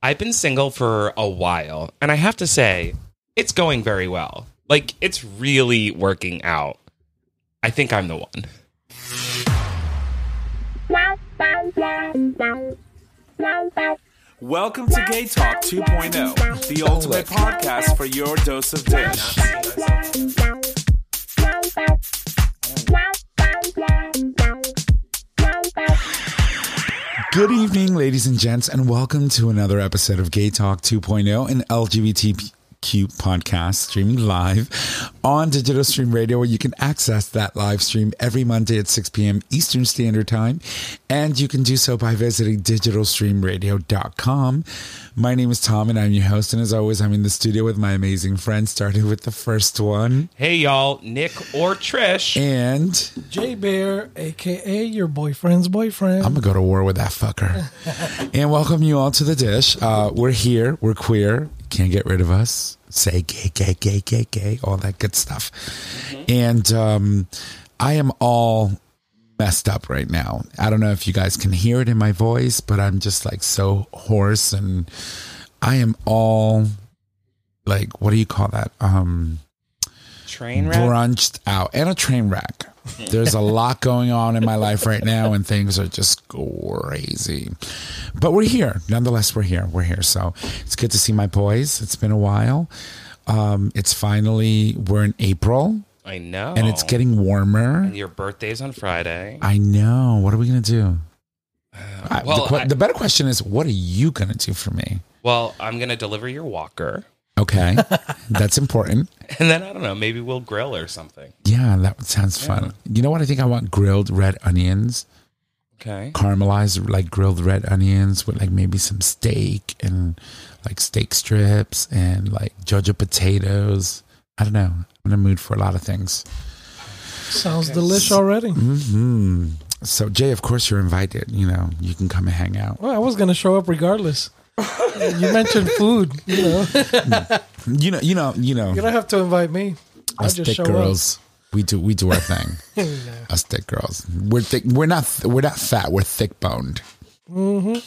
I've been single for a while, and I have to say, it's going very well. Like, it's really working out. I think I'm the one. Welcome to Gay Talk 2.0, the ultimate podcast for your dose of dish. Good evening, ladies and gents, and welcome to another episode of Gay Talk 2.0, an LGBTQ podcast streaming live on Digital Stream Radio, where you can access that live stream every Monday at 6 p.m. Eastern Standard Time. And you can do so by visiting digitalstreamradio.com. My name is Tom, and I'm your host. And as always, I'm in the studio with my amazing friends, starting with the first one. Hey, y'all, Nick or Trish. And J Bear, aka your boyfriend's boyfriend. I'm gonna go to war with that fucker. and welcome you all to the dish. Uh, we're here. We're queer. Can't get rid of us. Say gay, gay, gay, gay, gay. All that good stuff. And um, I am all messed up right now. I don't know if you guys can hear it in my voice, but I'm just like so hoarse, and I am all like, what do you call that? Um, Train wreck? brunched out and a train wreck. There's a lot going on in my life right now, and things are just crazy. But we're here. Nonetheless, we're here. We're here. So it's good to see my boys. It's been a while. Um, it's finally, we're in April, I know. and it's getting warmer. And your birthday's on Friday. I know. What are we going to do? I- well, the, que- I- the better question is, what are you going to do for me? Well, I'm going to deliver your walker. Okay. That's important. And then, I don't know, maybe we'll grill or something. Yeah, that sounds fun. You know what? I think I want grilled red onions. Okay. caramelized like grilled red onions with like maybe some steak and like steak strips and like jojo potatoes. I don't know. I'm in a mood for a lot of things. Sounds delish already. hmm So Jay, of course you're invited. You know, you can come and hang out. Well, I was gonna show up regardless. You mentioned food. You know, hmm. You know, you know, you know. you don't have to invite me. I us just thick show girls, we do we do our thing. up. us thick girls, we're thick. We're not we're not fat. We're thick boned. Mm-hmm.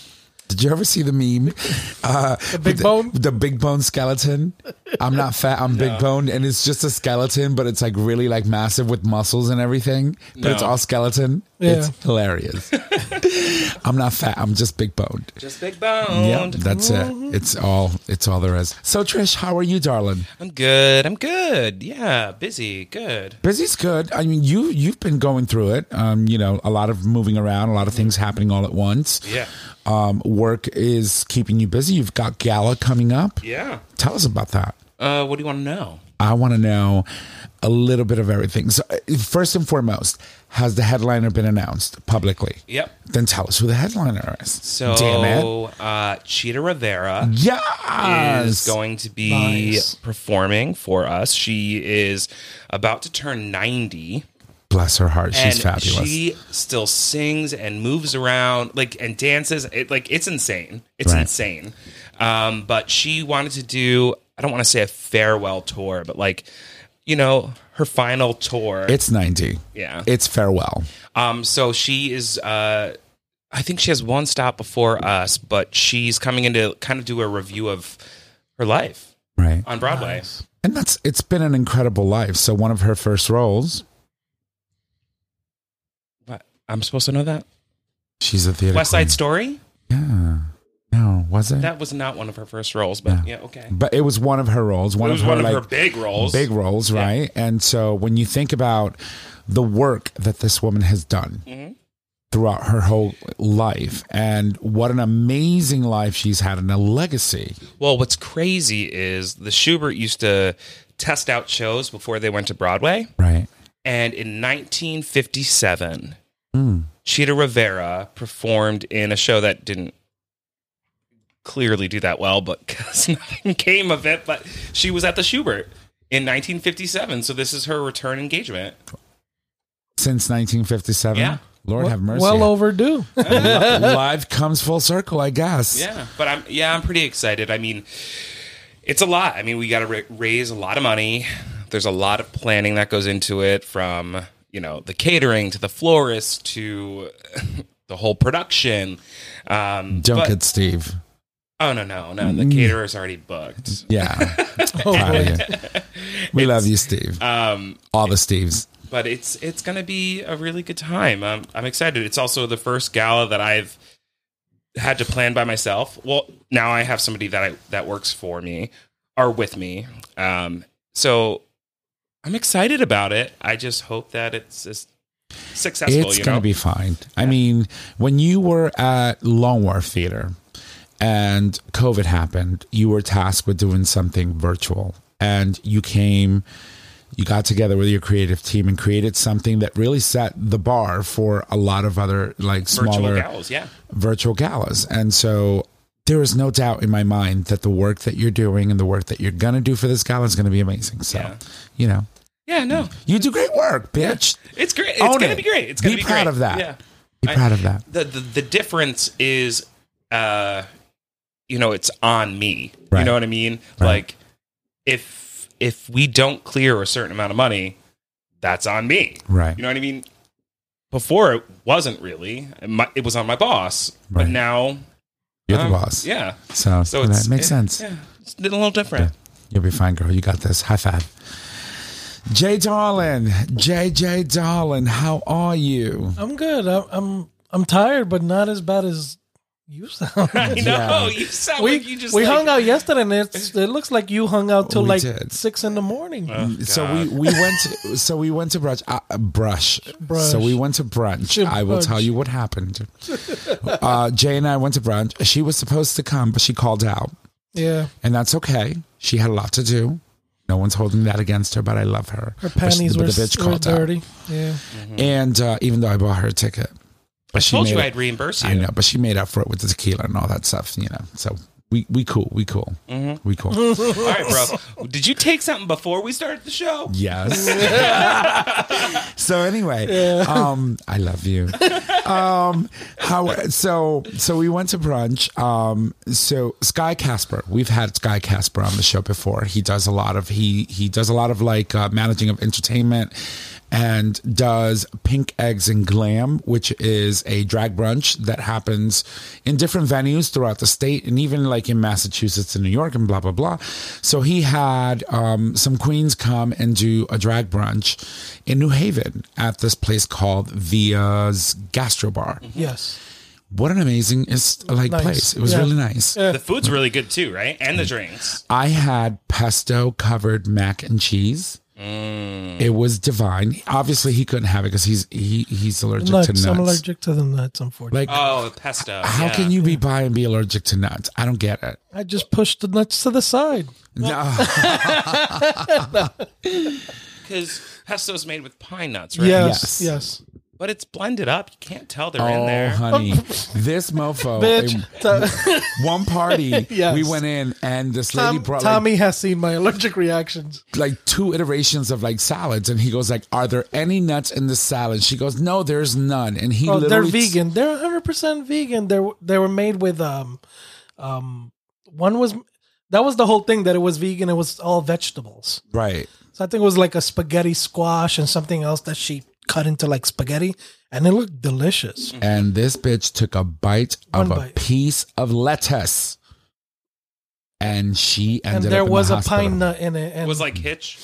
Did you ever see the meme? Uh, the big the, bone. the big bone skeleton. I'm not fat. I'm big boned, and it's just a skeleton, but it's like really like massive with muscles and everything. But it's all skeleton. Yeah. It's hilarious. I'm not fat. I'm just big boned. Just big boned. Yeah, that's it. It's all. It's all there is. So Trish, how are you, darling? I'm good. I'm good. Yeah, busy. Good. Busy's good. I mean, you you've been going through it. Um, you know, a lot of moving around, a lot of things happening all at once. Yeah. Um, work is keeping you busy. You've got gala coming up. Yeah. Tell us about that. Uh, what do you want to know? I want to know a little bit of everything. So, uh, first and foremost, has the headliner been announced publicly? Yep. Then tell us who the headliner is. So, Damn it. uh, Chita Rivera Yes. is going to be Nice. performing for us. She is about to turn 90. Bless her heart. She's and fabulous. she still sings and moves around like and dances. It like it's insane. It's Right. insane. Um, but she wanted to do I don't want to say a farewell tour, but like you know her final tour. it's 90. yeah. It's farewell. Um, so she is. Uh, I think she has one stop before us, but she's coming in to kind of do a review of her life Right. on Broadway. Nice. And that's it's been an incredible life. So one of her first roles, What? I'm supposed to know that she's a theater. West queen. Side Story. Yeah. No, was it? That was not one of her first roles, but yeah, okay. but it was one of her roles. One It was of her one of like her big roles. big roles, Yeah. right? And so when you think about the work that this woman has done Mhm. throughout her whole life and what an amazing life she's had and a legacy. Well, what's crazy is the Shubert used to test out shows before they went to Broadway, Right. and in 1957, Mm. Chita Rivera performed in a show that didn't clearly do that well, but because nothing came of it. But she was at the Shubert in 1957, so this is her return engagement. Since 1957. Yeah. Lord have mercy. Well overdue. Life comes full circle, I guess. Yeah, but I'm yeah, I'm pretty excited. I mean, it's a lot. I mean, we got to ra- raise a lot of money. There's a lot of planning that goes into it, from you know the catering to the florist to the whole production. Um, Don't but- get Steve. Oh no, no, no. The caterer's already booked. Yeah. Oh, Proud of boy. you. We love you, Steve. Um, All the Steves. but it's it's gonna be a really good time. I'm I'm excited. It's also the first gala that I've had to plan by myself. Well, now I have somebody that I that works for me or with me. Um, so I'm excited about it. I just hope that it's just successful. It's you going to be fine. I mean, when you were at Long Wharf Theater and COVID happened, you were tasked with doing something virtual and you came, you got together with your creative team and created something that really set the bar for a lot of other like smaller virtual smaller galas. Yeah. virtual galas. And so there is no doubt in my mind that the work that you're doing and the work that you're going to do for this gala is going to be amazing. So, Yeah. you know, Yeah. No, you do great work, bitch. it's great. It's Own gonna it. be great. It's gonna Be be, proud great. of that. Yeah. Be I- proud of that. the, the the difference is uh you know it's on me Right. you know what i mean Right. like if if we don't clear a certain amount of money that's on me Right. you know what i mean before it wasn't really it, was on my boss but now You're the um, boss. yeah So, so that makes it- sense. yeah it's a little different You'll be fine, girl. You got this. High five. Jay Darlin. JJ Darlin, how are you? I'm good. I'm, I'm I'm tired, but not as bad as you sound. i know Yeah. you sound we like you just we like, hung out yesterday, and it's, it looks like you hung out till We like did. six in the morning. Oh, So God. we, we went to, so we went to brunch uh, brush. Brush. So we went to brunch. To I will brunch. tell you what happened. uh, Jay and I went to brunch. She was supposed to come, but she called out, yeah, and that's okay. She had a lot to do. No one's holding that against her, but I love her. her But she- panties but were, the bitch were called out. dirty. Yeah, And uh, even though I bought her a ticket, but i she told made you it- i'd reimburse you I know, but she made up for it with the tequila and all that stuff, you know. So we we cool, we cool, Mm-hmm. we cool. all right bro did you take something before we started the show yes. so anyway, um, I love you. Um, how so? So we went to brunch. Um, so Sky Casper, we've had Sky Casper on the show before. He does a lot of he he does a lot of like uh, managing of entertainment. And does Pink Eggs and Glam, which is a drag brunch that happens in different venues throughout the state and even like in Massachusetts and New York and blah, blah, blah. So he had um, some queens come and do a drag brunch in New Haven at this place called Via's Gastro Bar. yes. What an amazing is like Nice. place. It was Yeah. really nice. Yeah. the food's really good too right and the drinks I had pesto covered mac and cheese. Mm. It was divine. Obviously, he couldn't have it because he's he he's allergic Nuts. to nuts. I'm allergic to the nuts. Unfortunately, Like, oh pesto how yeah. can you be bi and be allergic to nuts? I don't get it. I just pushed the nuts to the side. No. because pesto's made with pine nuts, right? Yes. Yes, yes. But it's blended up. You can't tell they're in Oh, there. honey, this mofo. Bitch, in one party, Yes. we went in and this lady brought Tommy has seen my allergic reactions. like, like two iterations of like salads, and he goes like, "Are there any nuts in the salad?" She goes, "No, there's none." And he Oh, they're literally vegan. They're 100 percent vegan. They were they were made with um um one was that was the whole thing that it was vegan. It was all vegetables. right. So I think it was like a spaghetti squash and something else that she cut into like spaghetti, and it looked delicious. And this bitch took a bite of One a bite. piece of lettuce, and she ended And there up in was the a hospital. pine nut in it. And It was like Hitch.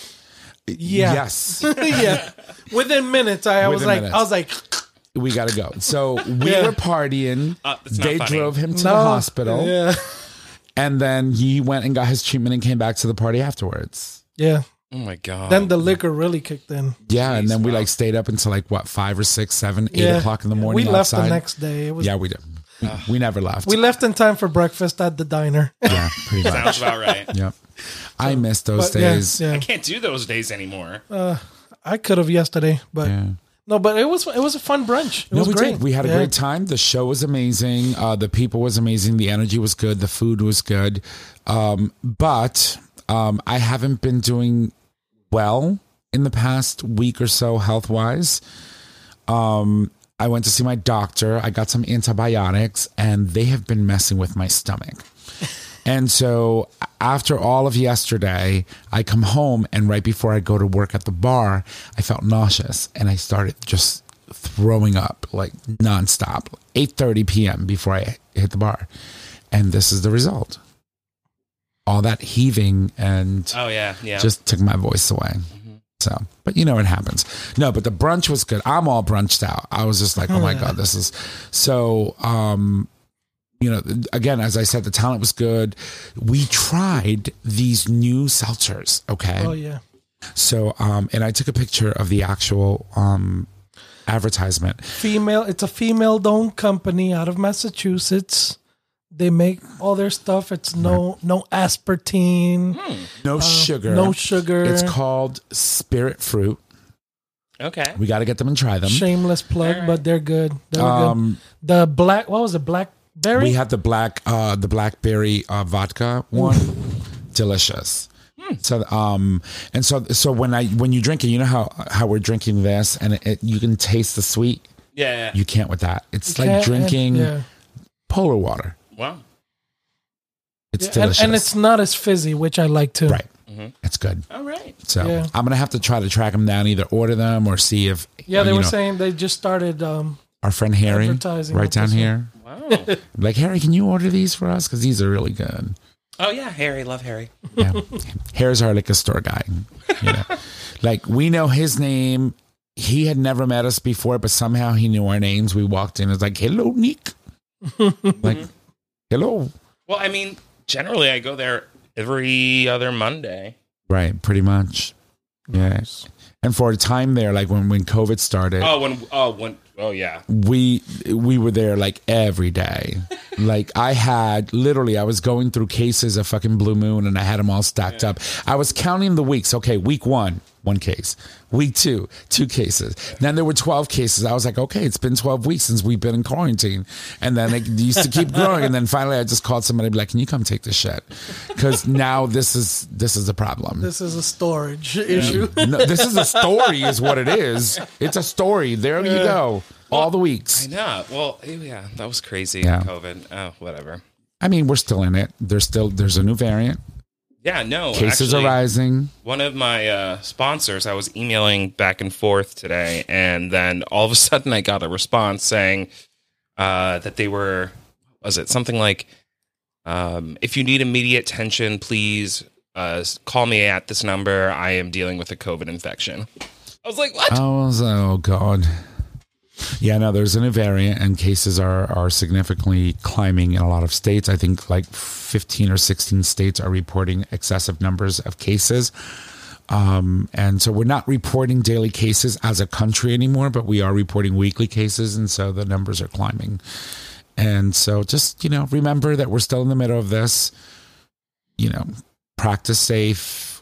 yeah, Yes. yeah. Within minutes, I, I was Within like, minutes. I was like, we gotta go. So we Yeah. were partying. Uh, that's not they funny. drove him to no, the hospital, Yeah, and then he went and got his treatment and came back to the party afterwards. yeah. Oh my god. Then the liquor really kicked in. Yeah, and Jeez, then we wow. like stayed up until like what five or six, seven, eight Yeah. o'clock in the morning. We left outside. the next day. It was Yeah, we did. We, we never left. we left in time for breakfast at the diner. yeah, pretty much. sounds about right. Yep. I miss those But yeah, days. yeah. I can't do those days anymore. I could have yesterday, but Yeah. no. But it was it was a fun brunch. It No, was we great. did. We had a Yeah. great time. The show was amazing. Uh, the people was amazing. The energy was good. The food was good. Um, but um, I haven't been doing well in the past week or so health wise. Um, I went to see my doctor. I got some antibiotics, and they have been messing with my stomach. And so after all of yesterday, I come home and right before I go to work at the bar, I felt nauseous and I started just throwing up like nonstop. 8:30 p.m. before I hit the bar. and this is the result. All that heaving and Oh yeah, yeah. just took my voice away. So, but you know, it happens. No, but the brunch was good. I'm all brunched out. I was just like, oh my God, this is so, um, you know, again, as I said, the talent was good. We tried these new seltzers. Okay. Oh yeah. So, um, and I took a picture of the actual, um, advertisement. Female. It's a female-owned company out of Massachusetts. They make all their stuff. It's no no aspartame, No sugar. Uh, no sugar. It's called Spirit Fruit. okay. We got to get them and try them. Shameless plug, but they're good. They're Um, good. The black. What was it? Blackberry. We had the black, uh, the blackberry uh, vodka one, delicious. So, um, and so, so when I when you drink it, you know how how we're drinking this, and it, it, you can taste the sweet. Yeah. yeah. You can't with that. It's like Can't- drinking Yeah. polar water. Wow. It's Yeah, and, delicious, and it's not as fizzy, which I like too. right. It's good. All right. So Yeah. I'm gonna have to try to track them down, either order them or see if Yeah, they were know, saying they just started. Um, our friend Harry right down here. Wow. Like Harry, can you order these for us? Because these are really good. oh yeah, Harry. Love Harry. Yeah. Harry's our liquor store guy. You know, like we know his name. He had never met us before, but somehow he knew our names. We walked in. And it's like, hello, Nick. like, hello. Well, I mean, generally I go there every other Monday. Right. Pretty much. Yeah. And for a time there, like when when COVID started, Oh, when oh when oh yeah. we we were there like every day. like I had literally, I was going through cases of fucking Blue Moon, and I had them all stacked up. I was counting the weeks. Okay, week one, one case. Week two, two cases. Then there were twelve cases. I was like, okay, it's been twelve weeks since we've been in quarantine, and then it used to keep growing. And then finally, I just called somebody, be like, can you come take this shit? Because now this is this is a problem. this is a storage issue. No, this is a story, is what it is. It's a story. There you go. All the weeks. I know. Well, yeah, that was crazy. Yeah. COVID. Oh, whatever. I mean, we're still in it. There's still there's a new variant. Yeah, no. Cases actually, are rising. One of my uh, sponsors, I was emailing back and forth today, and then all of a sudden I got a response saying uh, that they were, was it something like, um, if you need immediate attention, please uh, call me at this number. I am dealing with a COVID infection. I was like, what? Oh, so- oh god. Yeah, no, there's a new variant, and cases are are significantly climbing in a lot of states. I think like 15 or 16 states are reporting excessive numbers of cases. Um, and so we're not reporting daily cases as a country anymore, but we are reporting weekly cases, and so the numbers are climbing. And so just you know, remember that we're still in the middle of this. You know, practice safe.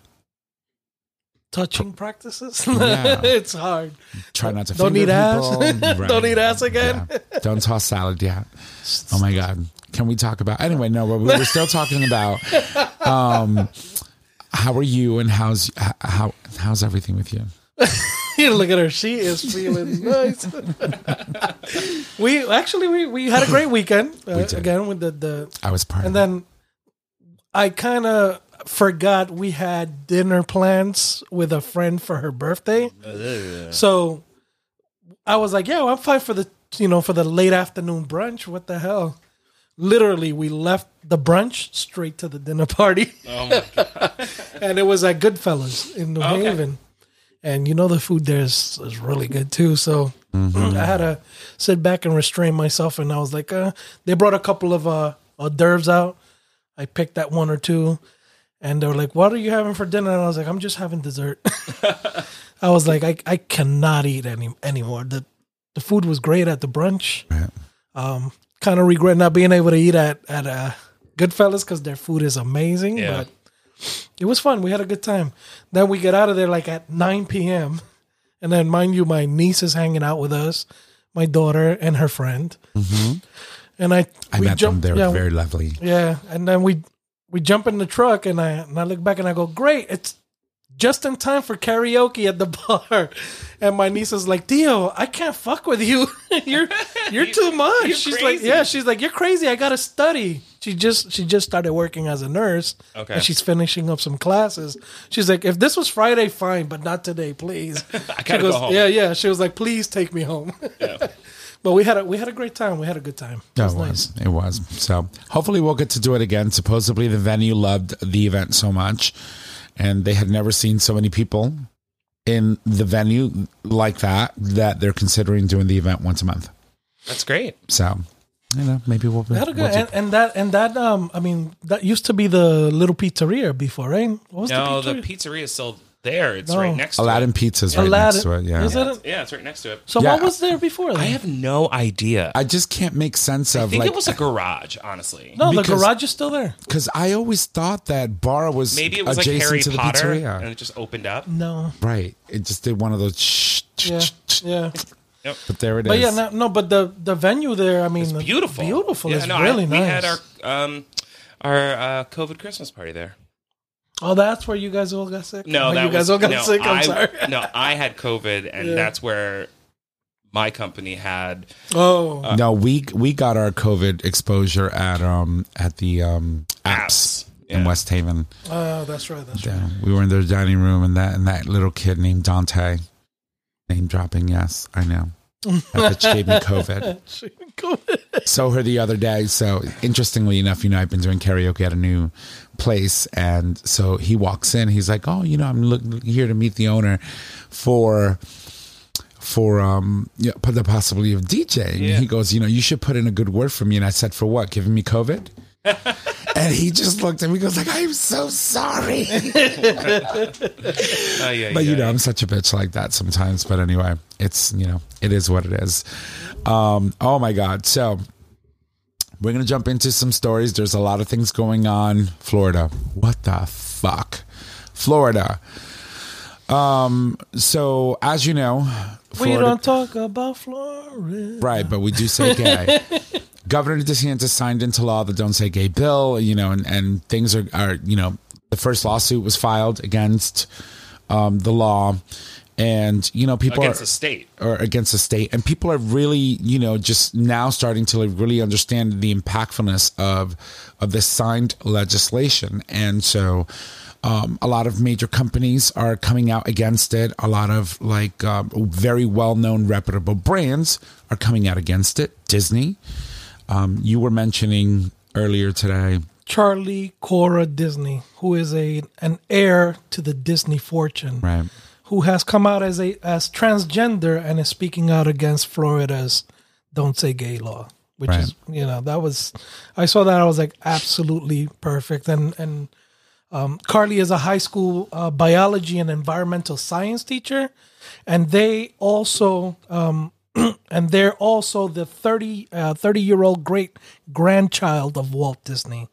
Touching practices. Yeah. it's hard. Try not to Don't eat ass. people. Don't eat ass again. Yeah. Don't toss salad yet. Oh my god. Can we talk about anyway? No, but we're still talking about um, how are you and how's how how's everything with you? Look at her. She is feeling nice. we actually we, we had a great weekend uh, did. again with the the I was part and then I kind of forgot we had dinner plans with a friend for her birthday. So I was like, "Yeah, well, I'm fine for the you know for the late afternoon brunch. What the hell?" Literally, we left the brunch straight to the dinner party, Oh my God. and it was at Goodfellas in New Okay. Haven. And you know the food there is, is really good too. So I had to sit back and restrain myself, and I was like, uh, they brought a couple of uh, hors d'oeuvres out. I picked that one or two, and they were like, "What are you having for dinner?" And I was like, "I'm just having dessert." I was like, I, I cannot eat any anymore. The the food was great at the brunch. Right. Um, kind of regret not being able to eat at at uh, Goodfellas because their food is amazing. Yeah. But it was fun. We had a good time. Then we get out of there like at 9 p.m. And then, mind you, my niece is hanging out with us, my daughter and her friend. And I, I we met jump- them. They're yeah, very lovely. yeah, and then we we jump in the truck, and I and I look back and I go, "Great, it's just in time for karaoke at the bar." And my niece is like, "Dio, I can't fuck with you. you're you're too much." You're she's like, "Yeah," she's like, "You're crazy. I gotta study." She just she just started working as a nurse, Okay. and she's finishing up some classes. She's like, "If this was Friday, fine, but not today, please." I gotta goes, go home. "Yeah, yeah." She was like, "Please take me home." Yeah. But we had a we had a great time. We had a good time. It Yeah, was it nice. was. It was. So hopefully we'll get to do it again. Supposedly the venue loved the event so much, and they had never seen so many people in the venue like that that they're considering doing the event once a month. That's great. So you know maybe we'll. We had a good we'll do- and, and that and that um I mean that used to be the little pizzeria before, right? What was No, the the pizzeria? pizzeria is still there. It's No. right next to Aladdin it. Pizza's right Aladdin. next to it. Yeah. Is it? Yeah, it's right next to it. So Yeah. what was there before? Then? I have no idea. I I just can't make sense of think like it was a garage, honestly. no, the because- garage is still there. because I always thought that bar was Maybe it was like adjacent Harry to the Potter, pizzeria. and it just opened up. No, Right. It just did one of those. Shh, shh, yeah, shh, shh. yeah. But there it is. But yeah, no, no, but the the venue there, I mean, It's beautiful. beautiful. Yeah, it's no, I- really we nice. had our um our uh, COVID Christmas party there. Oh, that's where you guys all got sick. No, Oh, that you guys was, all got no, sick. I'm I, sorry. no, I had COVID, and Yeah. that's where my company had. Oh, no, we we got our COVID exposure at um at the um apps, Apps, in. West Haven. oh, that's right. That's right. Yeah, we were in their dining room, and that and that little kid named Dante, name dropping. Yes, I know. That bitch gave me COVID. COVID. So her the other day. So interestingly enough, you know, I've been doing karaoke at a new place, and so he walks in. He's like, "Oh, you know, I'm look, here to meet the owner for." For um, yeah, put the possibility of DJing. Yeah. He goes, you know, you should put in a good word for me. And I said, for what? Giving me COVID? and he just looked at me, goes like, I'm so sorry. Oh yeah, But you know, I'm such a bitch like that sometimes. But anyway, it's you know, it is what it is. Um, oh my god. So we're gonna jump into some stories. There's a lot of things going on. Florida. What the fuck? Florida. Um, so as you know, We don't talk about Florida. Right, but we do say gay. Governor DeSantis signed into law the Don't Say Gay bill, you know, and, and things are, are, you know, the first lawsuit was filed against um, the law. And, you know, people against are the state. or against the state. And people are really you know just now starting to really understand the impactfulness of of this signed legislation. And so um, a lot of major companies are coming out against it. A lot of like um, very well-known reputable brands are coming out against it. Disney. Um, you were mentioning earlier today Charlee Corra Disney, who is a an heir to the Disney fortune, right who has come out as a as transgender and is speaking out against Florida's "Don't Say Gay" law, which Right. is you know that was I saw that I was like absolutely perfect and and um, Carly is a high school uh, biology and environmental science teacher, and they also um, and they're also the 30 uh, 30 year old great grandchild of Walt Disney.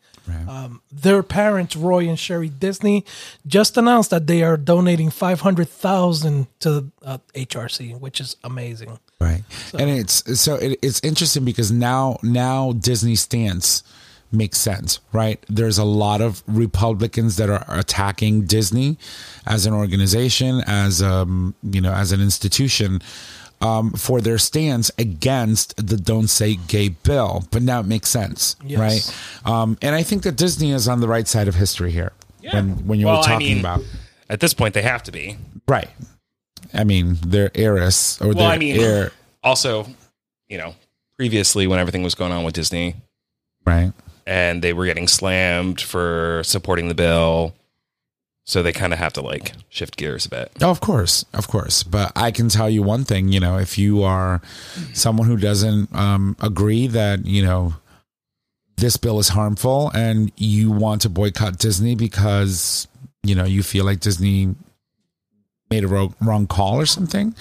Um, their parents, Roy and Sheri Disney, just announced that they are donating five hundred thousand to uh, HRC, which is amazing. Right. And it's so it, it's interesting because now now Disney stance makes sense, right? There's a lot of Republicans that are attacking Disney as an organization, as um, you know, as an institution. Um, for their stance against the "Don't Say Gay" bill, but now it makes sense, Yes. right? Um, and I think that Disney is on the right side of history here. When when you well, were talking I mean, about at this point they have to be. right, I mean their heiress or Well, their I mean, heir, also, you know, previously when everything was going on with Disney right? and they were getting slammed for supporting the bill, so they kind of have to like shift gears a bit. Oh, of course, of course. But I can tell you one thing, you know, if you are someone who doesn't um, agree that, you know, this bill is harmful and you want to boycott Disney because, you know, you feel like Disney made a wrong, wrong call or something,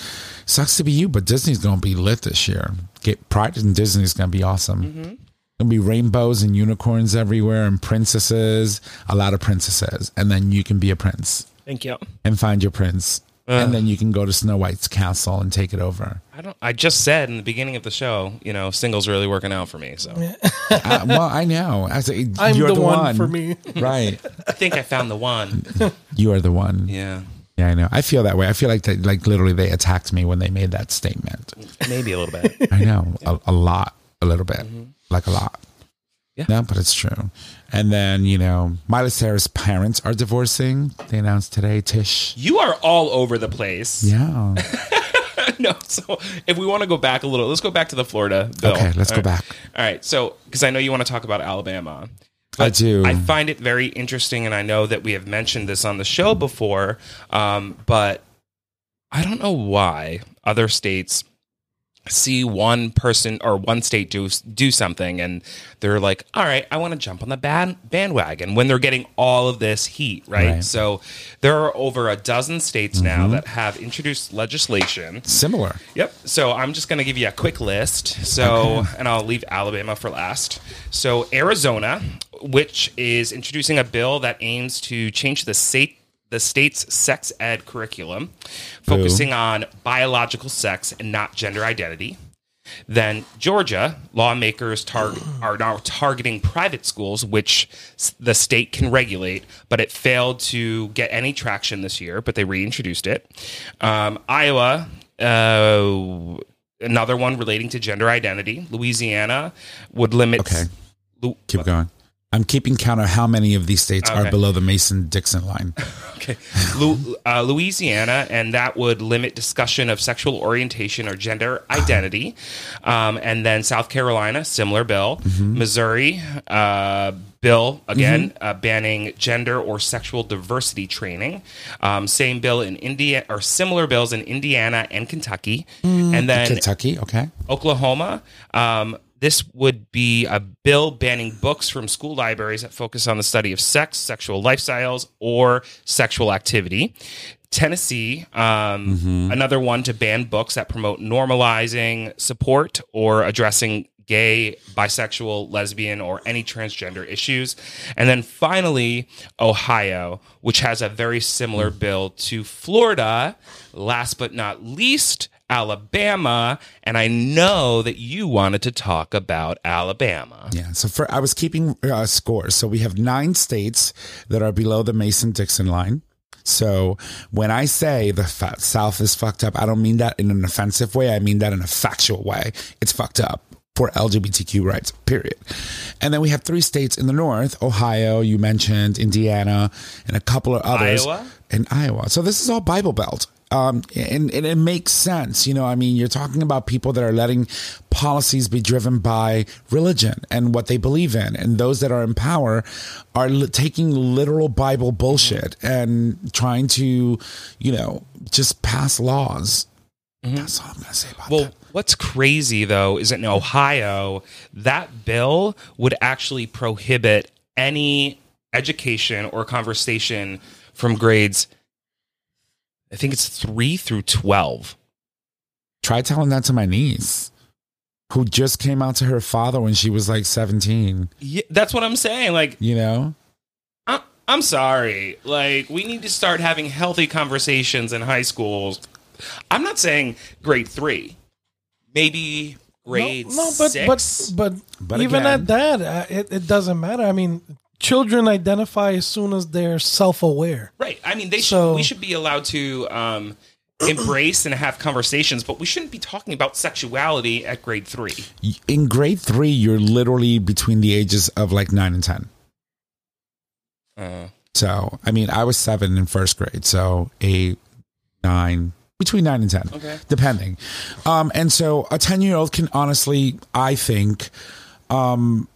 sucks to be you, but Disney's going to be lit this year. Get Pride in Disney is going to be awesome. Gonna be rainbows and unicorns everywhere and princesses, a lot of princesses, and then you can be a prince Thank you. and find your prince, and then you can go to Snow White's castle and take it over. I don't. I just said in the beginning of the show, you know, singles really working out for me. So uh, well, I know. I say, I'm you're the, the, one, for me. right? I think I found the one. You are the one. Yeah. Yeah, I know. I feel that way. I feel like that, like literally, they attacked me when they made that statement. maybe a little bit. I know a, a lot, a little bit, like a lot. Yeah. No, but it's true. And then you know, Miley Cyrus' parents are divorcing. They announced today. Tish. You are all over the place. Yeah. no. So if we want to go back a little, let's go back to the Florida bill. Okay, let's go All right. back. All right. So because I know you want to talk about Alabama. I do. I find it very interesting, and I know that we have mentioned this on the show before, um, but I don't know why other states see one person or one state do do something, and they're like, "All right, I want to jump on the band, bandwagon." When they're getting all of this heat, right? Right. So there are over a dozen states now mm-hmm. that have introduced legislation Similar. Yep. So I'm just going to give you a quick list. So, and I'll leave Alabama for last. So, Arizona, which is introducing a bill that aims to change the state the state's sex ed curriculum, focusing on biological sex and not gender identity. Then Georgia lawmakers tar- are now targeting private schools, which s- the state can regulate, but it failed to get any traction this year. But they reintroduced it. Um, Iowa, uh, another one relating to gender identity. Louisiana would limit. Okay. Lu- Keep going. I'm keeping count of how many of these states are below the Mason Dixon line. Okay. Lu- uh, Louisiana, and that would limit discussion of sexual orientation or gender identity. Um, and then South Carolina, similar bill. Missouri, uh, bill, again, uh, banning gender or sexual diversity training. Um, same bill in India, or similar bills in Indiana and Kentucky. and then Kentucky, okay. Oklahoma. Um, this would be a bill banning books from school libraries that focus on the study of sex, sexual lifestyles, or sexual activity. Tennessee, um, another one to ban books that promote normalizing support or addressing gay, bisexual, lesbian, or any transgender issues. And then finally, Ohio, which has a very similar bill to Florida. Last but not least, Alabama. And I know that you wanted to talk about Alabama. Yeah. So for I was keeping uh, scores. So we have nine states that are below the Mason Dixon line. So when I say the South is fucked up, I don't mean that in an offensive way. I mean that in a factual way. It's fucked up for LGBTQ rights, period. And then we have three states in the North Ohio, you mentioned, Indiana, and a couple of others. Iowa? And Iowa. So this is all Bible Belt. Um, and, and it makes sense. You know, I mean, you're talking about people that are letting policies be driven by religion and what they believe in. And those that are in power are li- taking literal Bible bullshit and trying to, you know, just pass laws. That's all I'm going to say about Well, that. what's crazy though is in Ohio, that bill would actually prohibit any education or conversation from grades, I think it's three through 12. Try telling that to my niece who just came out to her father when she was like 17, Yeah, that's what I'm saying. Like, you know? I- I'm sorry. Like, we need to start having healthy conversations in high schools. I'm not saying grade three, maybe grade no, no, but six. but but, But even again- at that, uh, it, it doesn't matter. I mean, children identify as soon as they're self-aware. Right. I mean, they So- should. We should be allowed to um, embrace and have conversations, but we shouldn't be talking about sexuality at grade three. In grade three, you're literally between the ages of like nine and 10. Uh, So, I mean, I was seven in first grade. So, eight, nine, between nine and 10, Okay. depending. Um, and so, a 10 year old can honestly, I think, um,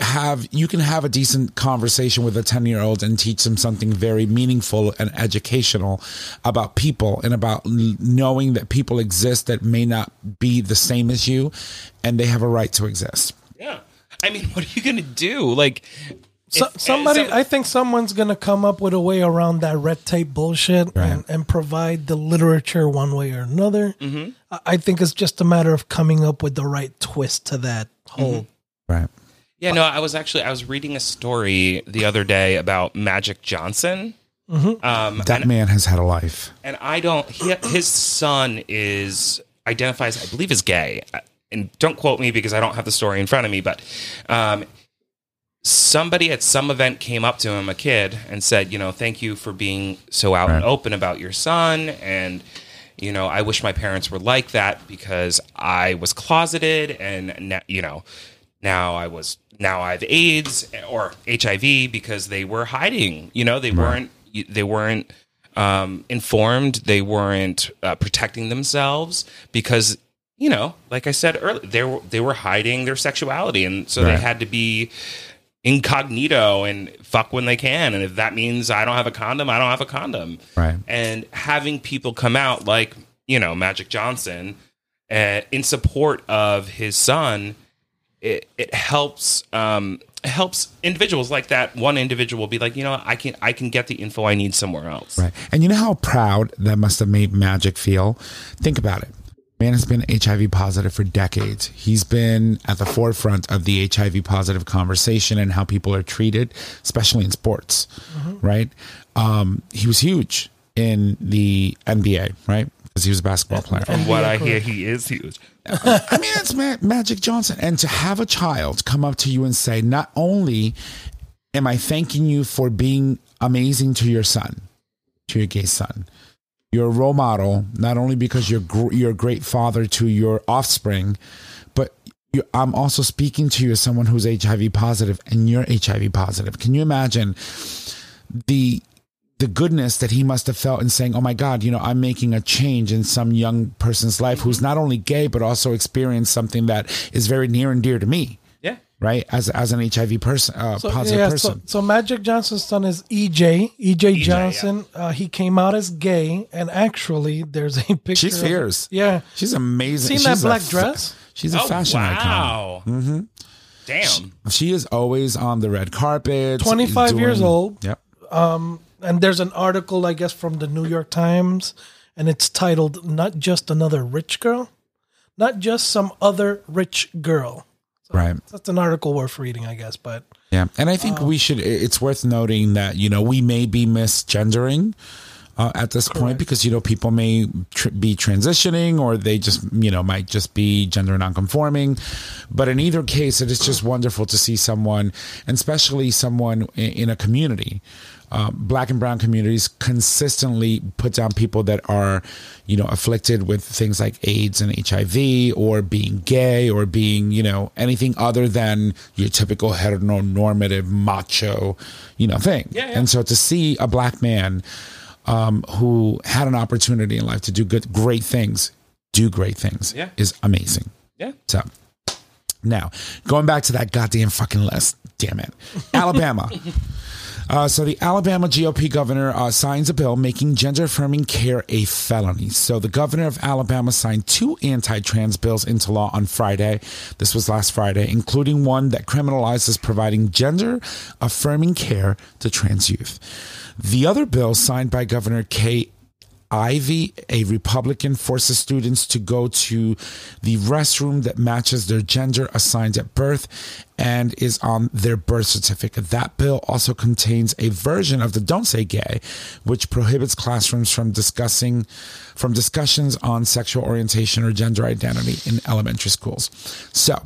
have you can have a decent conversation with a 10 year old and teach them something very meaningful and educational about people and about knowing that people exist that may not be the same as you and they have a right to exist. yeah. I mean, what are you going to do? Like, So, if- somebody, some- I think someone's gonna come up with a way around that red tape bullshit Right. and, and provide the literature one way or another. Mm-hmm. I, I think it's just a matter of coming up with the right twist to that whole. Right. Yeah, no, I was actually I was reading a story the other day about Magic Johnson. Mm-hmm. Um, That man has had a life. and I don't. He, his son is identifies, I believe, as gay. And don't quote me because I don't have the story in front of me. But um, somebody at some event came up to him, a kid, and said, "You know, thank you for being so out and open about your son." And you know, I wish my parents were like that because I was closeted, and you know, now I was now I have AIDS or HIV because they were hiding. You know, they weren't they weren't um, informed. They weren't uh, protecting themselves because you know, like I said earlier, they were they were hiding their sexuality, and so Right. they had to be incognito and fuck when they can. And if that means I don't have a condom, I don't have a condom. Right. And having people come out like you know Magic Johnson uh, in support of his son, it it helps. Um, helps individuals like that. One individual will be like, you know, I can I can get the info I need somewhere else. Right. And you know how proud that must have made Magic feel? Think about it. Man has been HIV positive for decades. He's been at the forefront of the HIV positive conversation and how people are treated, especially in sports, right? Um, he was huge in the NBA, right? Because he was a basketball player. From what I hear, he is huge. I mean, it's Ma- Magic Johnson. And to have a child come up to you and say, not only am I thanking you for being amazing to your son, to your gay son, you're a role model, not only because you're, gr- you're a great father to your offspring, but you, I'm also speaking to you as someone who's HIV positive and you're HIV positive. Can you imagine the the goodness that he must have felt in saying, "Oh my God, you know, I'm making a change in some young person's life who's not only gay but also experienced something that is very near and dear to me." Yeah. Right, as as an HIV person, uh, So, positive yeah, person. So, so Magic Johnson's son is EJ. EJ, yeah. Johnson. Uh, he came out as gay, and actually, there's a picture. She's of- yeah. She's amazing. Seen that She's a black fa- dress? she's a Oh, fashion icon. wow. Mm-hmm. Damn. She is always on the red carpet. 25 years old. Yep. And there's an article, I guess, from the New York Times, and it's titled "Not Just Another Rich Girl, Not Just Some Other Rich Girl." Right. That's an article worth reading, I guess. But Yeah, and I think we should. It's worth noting that you know we may be misgendering uh, at this point because you know people may tr- be transitioning or they just you know might just be gender nonconforming. But in either case, it is just wonderful to see someone, and especially someone in, in a community. Uh, black and brown communities consistently put down people that are, you know, afflicted with things like AIDS and HIV, or being gay, or being, you know, anything other than your typical heteronormative macho, you know, thing. Yeah, yeah. And so to see a black man um, who had an opportunity in life to do good, great things, do great things, Yeah. is amazing. Yeah. So now going back to that goddamn fucking list, damn it, Alabama. Uh, so the Alabama GOP governor uh, signs a bill making gender affirming care a felony. So the governor of Alabama signed two anti-trans bills into law on Friday. This was last Friday, including one that criminalizes providing gender affirming care to trans youth. The other bill signed by Governor Kay Ivey, a Republican, forces students to go to the restroom that matches their gender assigned at birth and is on their birth certificate. That bill also contains a version of the Don't Say Gay, which prohibits classrooms from discussing from discussions on sexual orientation or gender identity in elementary schools. So,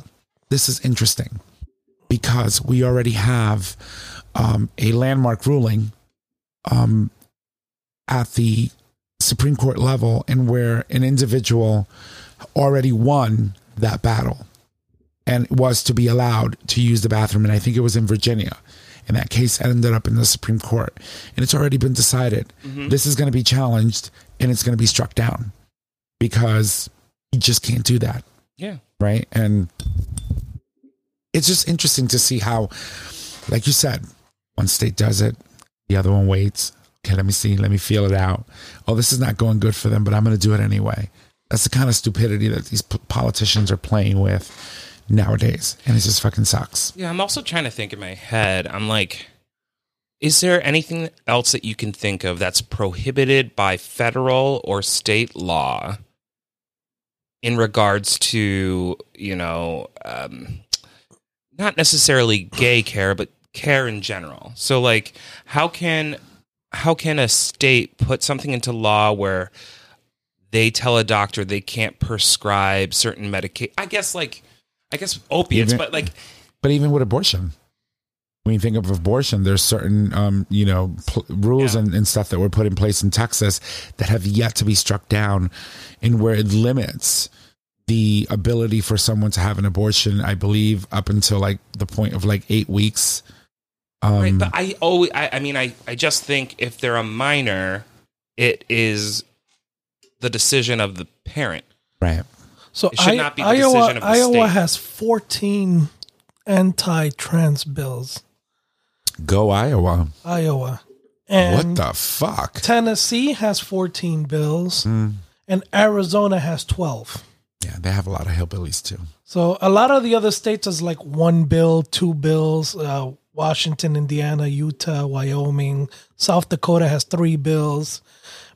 this is interesting because we already have um, a landmark ruling um, at the Supreme Court level and where an individual already won that battle and was to be allowed to use the bathroom. And I think it was in Virginia. And that case ended up in the Supreme Court. And it's already been decided. Mm-hmm. This is going to be challenged and it's going to be struck down because you just can't do that. Yeah. Right. And it's just interesting to see how, like you said, one state does it, the other one waits. Okay, let me see, let me feel it out. Oh, this is not going good for them, but I'm going to do it anyway. That's the kind of stupidity that these p- politicians are playing with nowadays, and it just fucking sucks. Yeah, I'm also trying to think in my head. I'm like, is there anything else that you can think of that's prohibited by federal or state law in regards to, you know, um, not necessarily gay care, but care in general? So, like, how can how can a state put something into law where they tell a doctor they can't prescribe certain medication? I guess, like, I guess opiates, Even- but like. But even with abortion, when you think of abortion, there's certain, um, you know, pl- rules Yeah. and, and stuff that were put in place in Texas that have yet to be struck down, and where it limits the ability for someone to have an abortion. I believe up until like the point of like eight weeks. Um, Right, but I always, I, I mean, I, I just think if they're a minor, it is the decision of the parent. Right. So It should I- not be the Iowa, decision of the Iowa state. has 14 anti-trans bills. Go Iowa. Iowa. And what the fuck? Tennessee has 14 bills Hmm. and Arizona has 12. Yeah, they have a lot of hillbillies too. So a lot of the other states is like one bill, two bills. Uh, Washington, Indiana, Utah, Wyoming, South Dakota has three bills.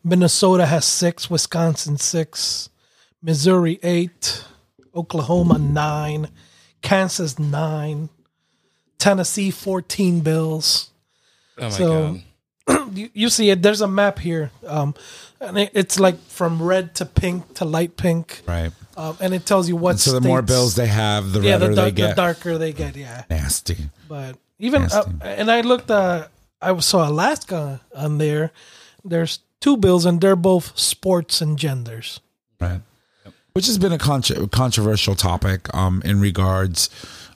Minnesota has six. Wisconsin six. Missouri eight. Oklahoma nine. Kansas nine. Tennessee fourteen bills. Oh my So- god. You, you see it. There's a map here, um, and it, it's like from red to pink to light pink, Right. um, and it tells you what. So the more bills they have, the yeah, redder the, they dar- the darker they get. Yeah. Nasty. But even uh, and I looked uh I saw Alaska on there. There's two bills and they're both sports and genders. Right. Which has been a contro- controversial topic um, in regards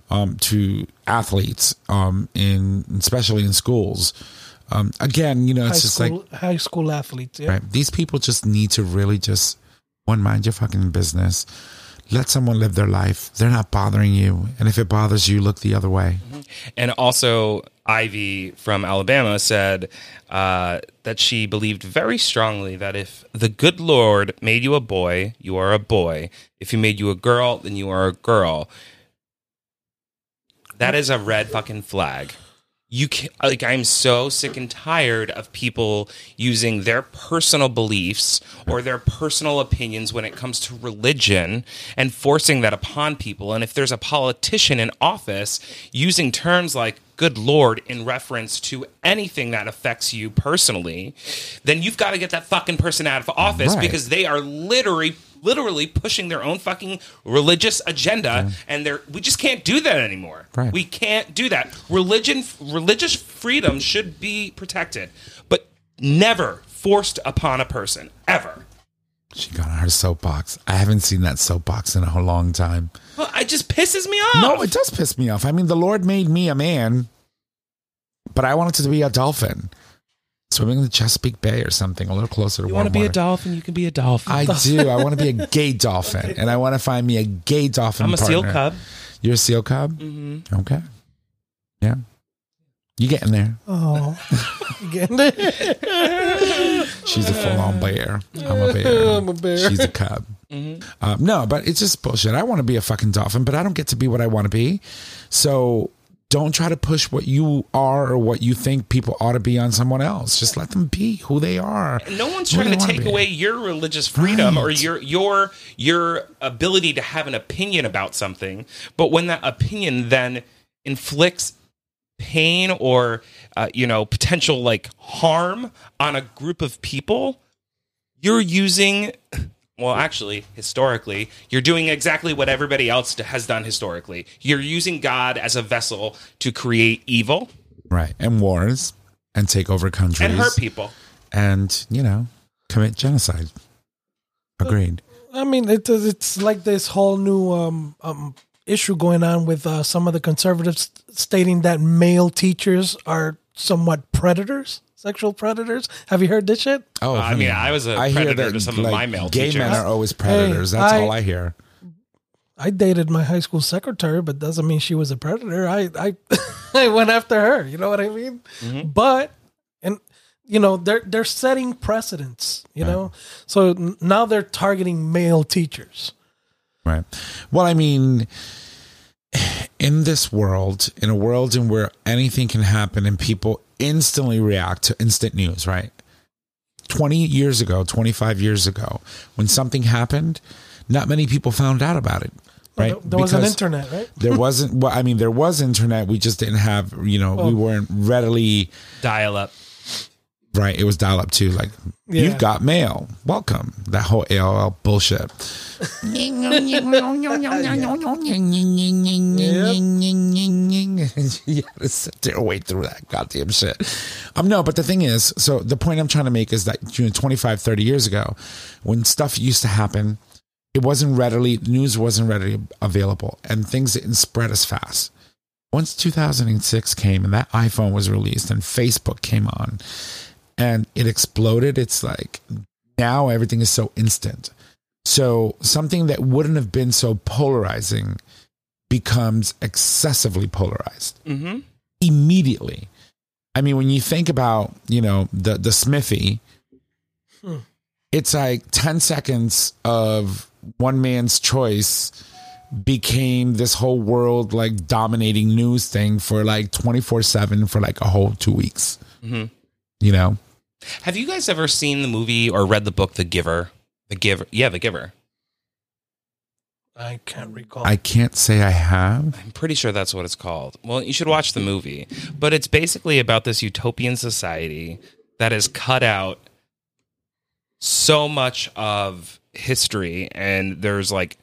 um, to athletes, um, in especially in schools. Um, again, you know, High it's just school like high school athletes. Yeah. right. These people just need to really just one mind your fucking business. Let someone live their life. They're not bothering you, and if it bothers you, look the other way. And also, Ivey from Alabama said uh, that she believed very strongly that if the good Lord made you a boy, you are a boy. If he made you a girl, then you are a girl. That is a red fucking flag. You can like I'm so sick and tired of people using their personal beliefs or their personal opinions when it comes to religion and forcing that upon people. And if there's a politician in office using terms like good lord in reference to anything that affects you personally, then you've got to get that fucking person out of office Right. because they are literally literally pushing their own fucking religious agenda and they're we just can't do that anymore. Right. We can't do that. Religion religious freedom should be protected, but never forced upon a person ever. She got on her soapbox. I haven't seen that soapbox in a long time. Well, it just pisses me off. No, it does piss me off. I mean, the Lord made me a man, but I wanted to be a dolphin, swimming in the Chesapeake Bay or something, a little closer to you warm want to be a dolphin, you can be a dolphin. I do. I want to be a gay dolphin, and I want to find me a gay dolphin. I'm a seal cub. You're a seal cub. Mm-hmm. Okay. Yeah. You getting there? Oh, getting it. She's a full on bear. I'm a bear. I'm a bear. She's a cub. Um, no, but it's just bullshit. I want to be a fucking dolphin, but I don't get to be what I want to be. So don't try to push what you are or what you think people ought to be on someone else. Just let them be who they are. No one's trying to take away your religious freedom or your your your ability to have an opinion about something. But when that opinion then inflicts pain or uh, you know potential like harm on a group of people, you're using. Well, actually, historically, you're doing exactly what everybody else has done historically. You're using God as a vessel to create evil Right. And wars and take over countries and hurt people. and, you know, commit genocide. Agreed. I mean, it, it's like this whole new um, um, issue going on with uh, some of the conservatives stating that male teachers are somewhat predators, sexual predators. Have you heard this shit? Oh, uh, I mean, I was a hear predator to some of my male gay teachers. men are always predators. Hey, That's I- all I hear. I dated my high school secretary, but doesn't mean she was a predator. I I, I went after her. You know what I mean? Mm-hmm. But and you know they're they're setting precedents. You know, so now they're targeting male teachers. Right. Well, I mean, in this world, in a world in where anything can happen and people instantly react to instant news, right? 20 years ago, 25 years ago, when something happened, not many people found out about it. Right. There, there was an Because internet, right? There wasn't, well, I mean, there was internet. We just didn't have, you know, we Oh. weren't readily, Dial up. Right. It was dial up too. Like, Yeah. you've got mail. Welcome. That whole AOL bullshit. you gotta sit there wait through that goddamn shit. Um, no, but the thing is, so the point I'm trying to make is that you know, 25, 30 years ago, when stuff used to happen, it wasn't readily, news wasn't readily available and things didn't spread as fast. Once 2006 came and that iPhone was released and Facebook came on, and it exploded. It's like now everything is so instant. So something that wouldn't have been so polarizing becomes excessively polarized Mm-hmm. immediately. I mean, when you think about, you know, the the Smithy, Hmm. it's like 10 seconds of one man's choice became this whole world like dominating news thing for like 24/7 for like a whole 2 weeks. Mhm. You know? Have you guys ever seen the movie or read the book The Giver? The Giver. Yeah, The Giver. I can't recall. I can't say I have. I'm pretty sure that's what it's called. Well, you should watch the movie. But it's basically about this utopian society that has cut out so much of history and there's like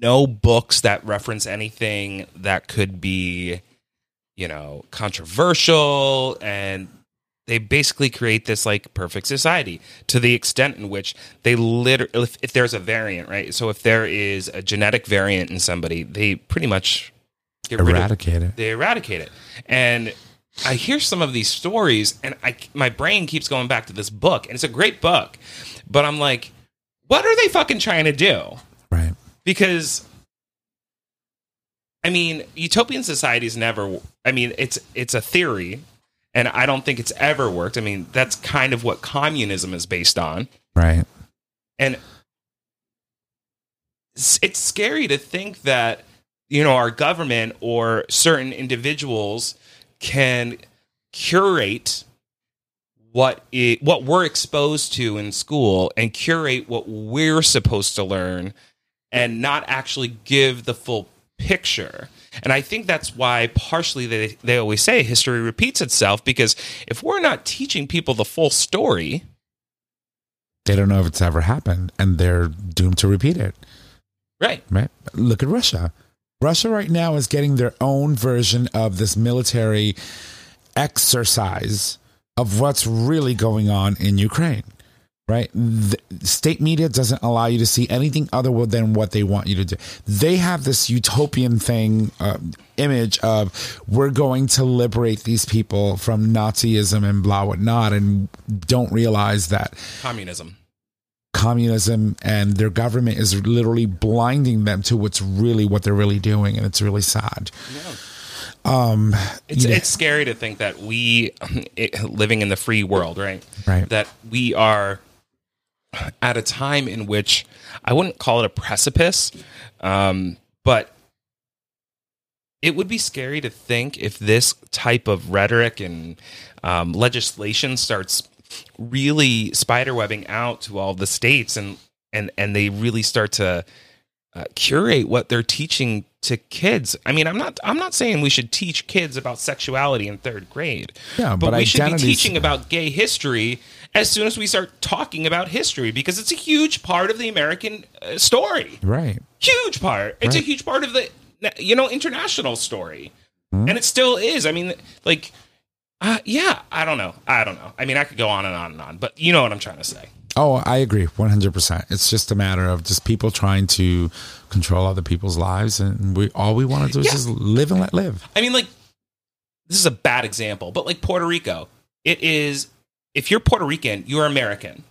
no books that reference anything that could be you know controversial and they basically create this like perfect society to the extent in which they literally if, if there's a variant right so if there is a genetic variant in somebody they pretty much get rid of Eradicate it. they eradicate it and i hear some of these stories and i my brain keeps going back to this book and it's a great book but i'm like what are they fucking trying to do Right. because I mean, utopian societies never. I mean, it's it's a theory, and I don't think it's ever worked. I mean, that's kind of what communism is based on, Right. and it's, scary to think that you know our government or certain individuals can curate what it, what we're exposed to in school and curate what we're supposed to learn and not actually give the full picture. And I think that's why partially they, they always say history repeats itself because if we're not teaching people the full story, They don't know if it's ever happened and they're doomed to repeat it. right? Right. Look at Russia. Russia right now is getting their own version of this military exercise of what's really going on in Ukraine. Right? The state media doesn't allow you to see anything other than what they want you to do. They have this utopian thing, uh, image of we're going to liberate these people from Nazism and blah whatnot, and don't realize that Communism. communism and their government is literally blinding them to what's really what they're really doing and it's really sad um It's Yeah. it's scary to think that we it, living in the free world, right? Right. That we are at a time in which I wouldn't call it a precipice, um, but it would be scary to think if this type of rhetoric and um, legislation starts really spiderwebbing out to all the states and and and they really start to uh, curate what they're teaching to kids. I mean, I'm not I'm not saying we should teach kids about sexuality in third grade. Yeah, but, but we should be teaching about gay history as soon as we start talking about history because it's a huge part of the American uh, story. right Huge part. It's a huge part of the you know international story. Hmm? And it still is. I mean, like uh, yeah, I don't know. I don't know. I mean, I could go on and on and on, but you know what I'm trying to say. oh i agree 100% it's just a matter of just people trying to control other people's lives and we all we want to do is Yeah. just live and let live I mean, like, this is a bad example, but like Puerto Rico, it is. If you're Puerto Rican, you're American.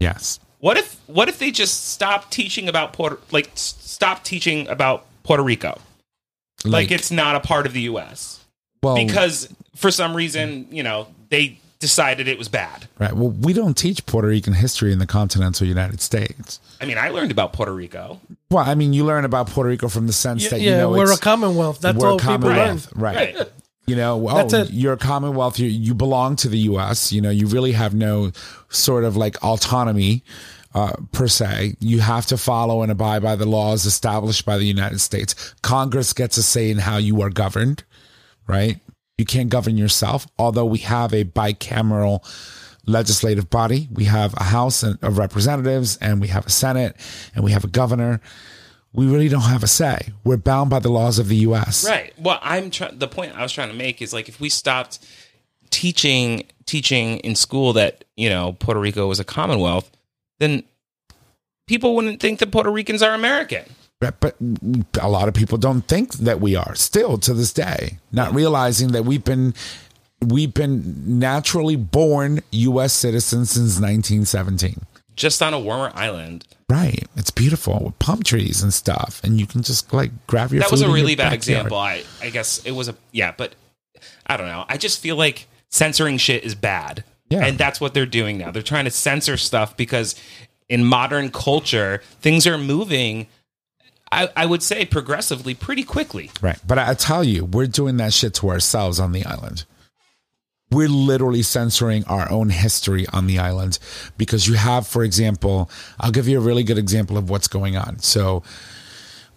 yes What if what if they just stop teaching about Puerto like stop teaching about Puerto Rico? Like, it's not a part of the U.S. well because for some reason, you know, they decided it was bad. right well we don't teach puerto rican history in the continental united states I mean, I learned about Puerto Rico. well i mean you learn about puerto rico from the sense yeah, that you yeah, know we're a commonwealth. That's we're a all people learn. right? Right. You know, oh, you're a commonwealth. You, you belong to the U.S. You know, you really have no sort of like autonomy uh, per se. You have to follow and abide by the laws established by the United States. Congress gets a say in how you are governed, right? You can't govern yourself, although we have a bicameral legislative body. We have a House of Representatives and we have a Senate and we have a governor. We really don't have a say. We're bound by the laws of the U.S. Right. Well, I'm trying. The point I was trying to make is like if we stopped teaching teaching in school that you know Puerto Rico was a Commonwealth, then people wouldn't think that Puerto Ricans are American. But but a lot of people don't think that we are still to this day, not realizing that we've been we've been naturally born U.S. citizens since 1917. Just on a warmer island. Right. It's beautiful with palm trees and stuff. And you can just like grab your That was a really bad backyard. example. I, I guess it was a yeah, but I don't know. I just feel like censoring shit is bad. Yeah. And that's what they're doing now. They're trying to censor stuff because in modern culture, things are moving I, I would say progressively pretty quickly. Right. But I, I tell you, we're doing that shit to ourselves on the island. We're literally censoring our own history on the island because you have, for example, I'll give you a really good example of what's going on. So,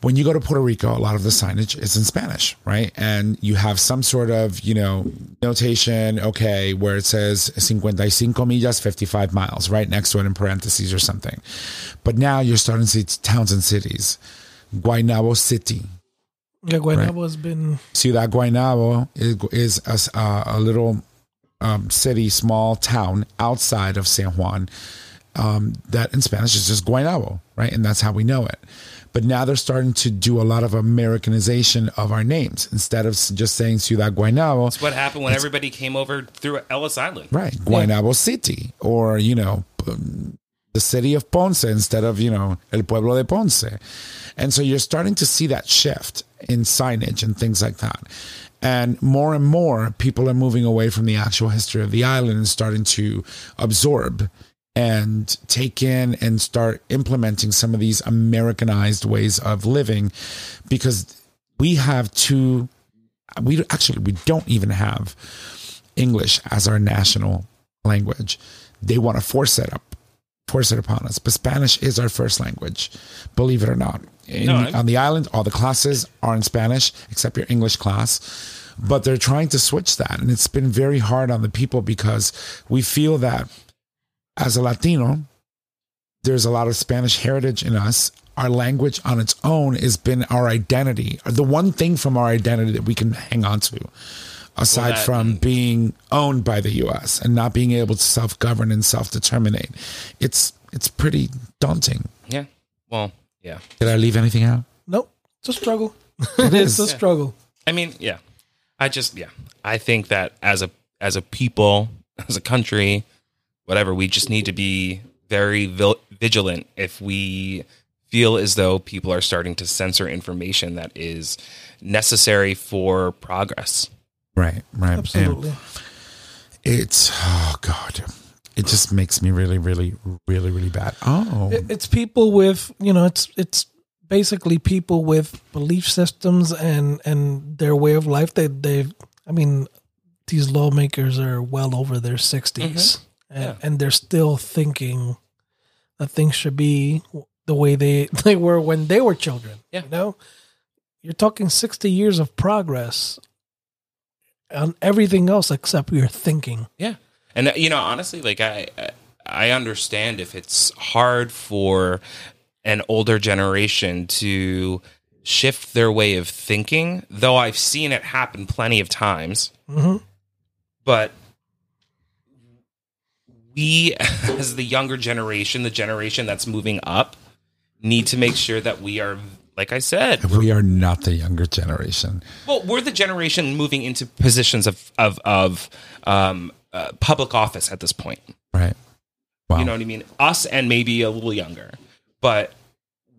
when you go to Puerto Rico, a lot of the signage is in Spanish, right? And you have some sort of, you know, notation, okay, where it says 55 millas, 55 miles, right next to it in parentheses or something. But now you're starting to see towns and cities. Guaynabo City, Yeah, Guaynabo has been Ciudad Guaynabo is, is a, a little um, city, small town outside of San Juan. Um, that in Spanish is just Guaynabo, right? And that's how we know it. But now they're starting to do a lot of Americanization of our names instead of just saying Ciudad Guaynabo, It's what happened when everybody came over through Ellis Island. right? Guaynabo City, or you know, the city of Ponce instead of you know El Pueblo de Ponce. And so you're starting to see that shift in signage and things like that. And more and more people are moving away from the actual history of the island and starting to absorb and take in and start implementing some of these Americanized ways of living because we have two, we actually, we don't even have English as our national language. They want to force it up, force it upon us. But Spanish is our first language, believe it or not. In, No, on the island, all the classes are in Spanish except your English class. But they're trying to switch that. And it's been very hard on the people because we feel that as a Latino, there's a lot of Spanish heritage in us. Our language on its own has been our identity, the one thing from our identity that we can hang on to, aside that- from being owned by the U.S. and not being able to self-govern and self-determinate. It's it's pretty daunting. Yeah. Well, yeah. Did I leave anything out? nope. It's a struggle. it's a struggle. I mean, yeah. I just yeah. I think that as a as a people, as a country, whatever, we just need to be very vil- vigilant if we feel as though people are starting to censor information that is necessary for progress. Right, right. Absolutely. And it's oh god, it just makes me really, really, really, really bad. Oh, it's people with you know it's it's basically people with belief systems and and their way of life they they i mean these lawmakers are well over their 60s mm-hmm. and, Yeah. and they're still thinking that things should be the way they they were when they were children Yeah. you know you're talking 60 years of progress on everything else except your thinking Yeah. And uh, you know, honestly, like I I understand if it's hard for an older generation to shift their way of thinking, though I've seen it happen plenty of times. Mhm. But we as the younger generation, the generation that's moving up, need to make sure that we are like I said, we are not the younger generation. well, we're the generation moving into positions of of of um, uh, public office at this point. Right. Wow. You know what I mean? Us and maybe a little younger, but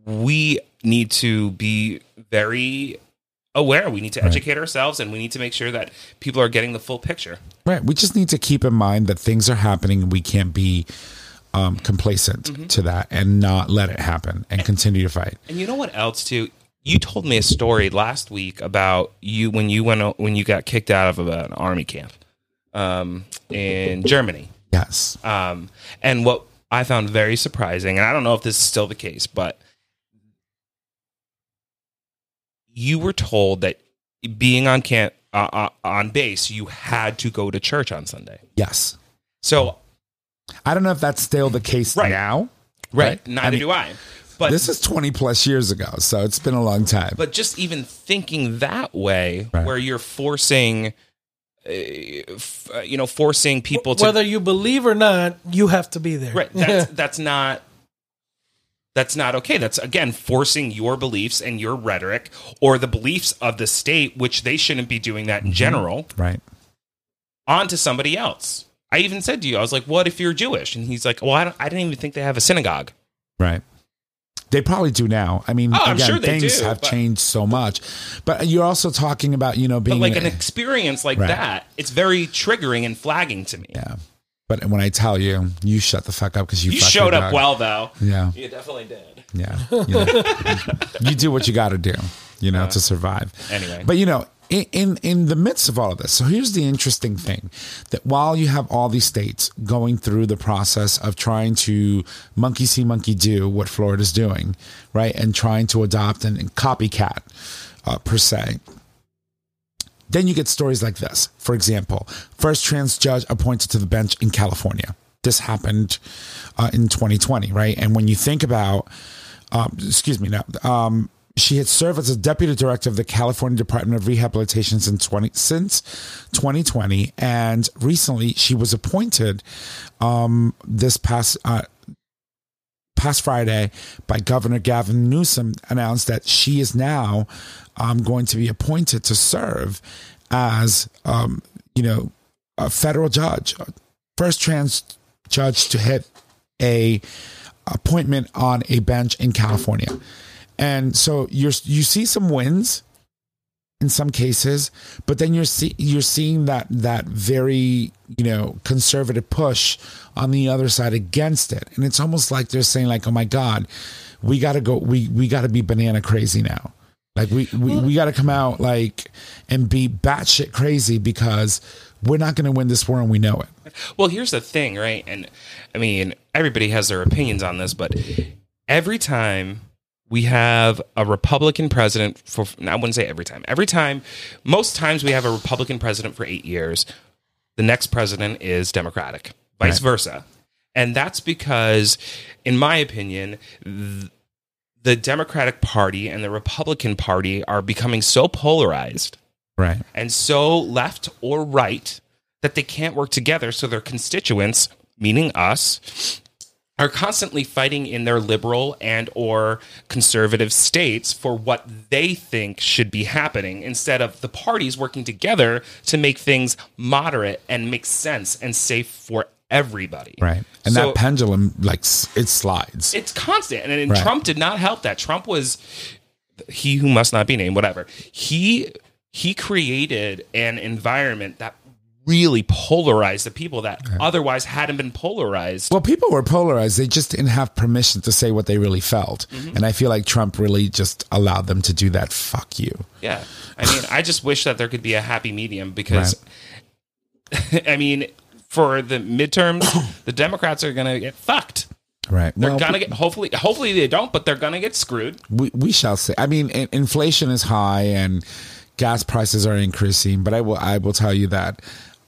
we need to be very aware. We need to educate ourselves, and we need to make sure that people are getting the full picture. Right. We just need to keep in mind that things are happening and we can't be um, complacent Mm-hmm. to that and not let it happen and continue to fight. And you know what else too? You told me a story last week about you when you went when you got kicked out of an army camp um, in Germany. Yes. Um, and what I found very surprising, and I don't know if this is still the case, but you were told that being on camp uh, uh, on base, you had to go to church on Sunday. Yes. So, I don't know if that's still the case Right. now. right, Right. neither I mean, do I. But This is 20 plus years ago, so it's been a long time. but just even thinking that way, Right. where you're forcing, Uh, you know, forcing people to whether you believe or not you have to be there right that's that's not that's not okay that's again forcing your beliefs and your rhetoric or the beliefs of the state which they shouldn't be doing that in mm-hmm. general right. onto somebody else. I even said to you, I was like, "What if you're Jewish?" And he's like, "Well, I, don't, I didn't even think they have a synagogue." Right. They probably do now. I mean, Oh, again, sure things do, have but- changed so much. But you're also talking about, you know, But being like an experience like Right. that, it's very triggering and flagging to me. yeah. But when I tell you, you shut the fuck up because you, You showed up well, though. Yeah. You definitely did. Yeah. You, know, you do what you got to do, you know, uh, to survive. Anyway. But you know, in, in the midst of all of this, so here's the interesting thing: that while you have all these states going through the process of trying to monkey see, monkey do what Florida's doing, right, and trying to adopt and, and copycat uh, per se. Then you get stories like this. For example, first trans judge appointed to the bench in California. This happened uh, in 2020, right? And when you think about, um, excuse me, now, um, she had served as a deputy director of the California Department of Rehabilitation since 20, since 2020, and recently she was appointed um, this past uh, past Friday by Governor Gavin Newsom announced that she is now um, going to be appointed to serve as, um, you know, a federal judge, first trans judge to hit a appointment on a bench in California. And so you're you see some wins in some cases, but then you're see, you're seeing that that very you know conservative push on the other side against it, and it's almost like they're saying like, oh my god, we got to go, we we got to be banana crazy now. Like we we, we got to come out like and be batshit crazy because we're not going to win this war and we know it. Well, here's the thing, right? And I mean, everybody has their opinions on this, but every time we have a Republican president for, I wouldn't say every time, every time, most times we have a Republican president for eight years, the next president is Democratic, vice Right. versa. And that's because, in my opinion, th- the Democratic Party and the Republican Party are becoming so polarized Right. and so left or right that they can't work together so their constituents meaning us are constantly fighting in their liberal and or conservative states for what they think should be happening instead of the parties working together to make things moderate and make sense and safe for everybody Right. And So- that pendulum like it slides. it's constant and, and Right. trump did not help that trump was he who must not be named whatever he he created an environment that really polarized the people that otherwise hadn't been polarized Well, people were polarized. They just didn't have permission to say what they really felt. Mm-hmm. And I feel like Trump really just allowed them to do that. Fuck you. yeah i mean i just wish that there could be a happy medium because i mean for the midterms the democrats are gonna get fucked Right. they're Well, gonna get hopefully hopefully they don't but they're gonna get screwed we, we shall see. I mean, in, inflation is high and gas prices are increasing, but I will I will tell you that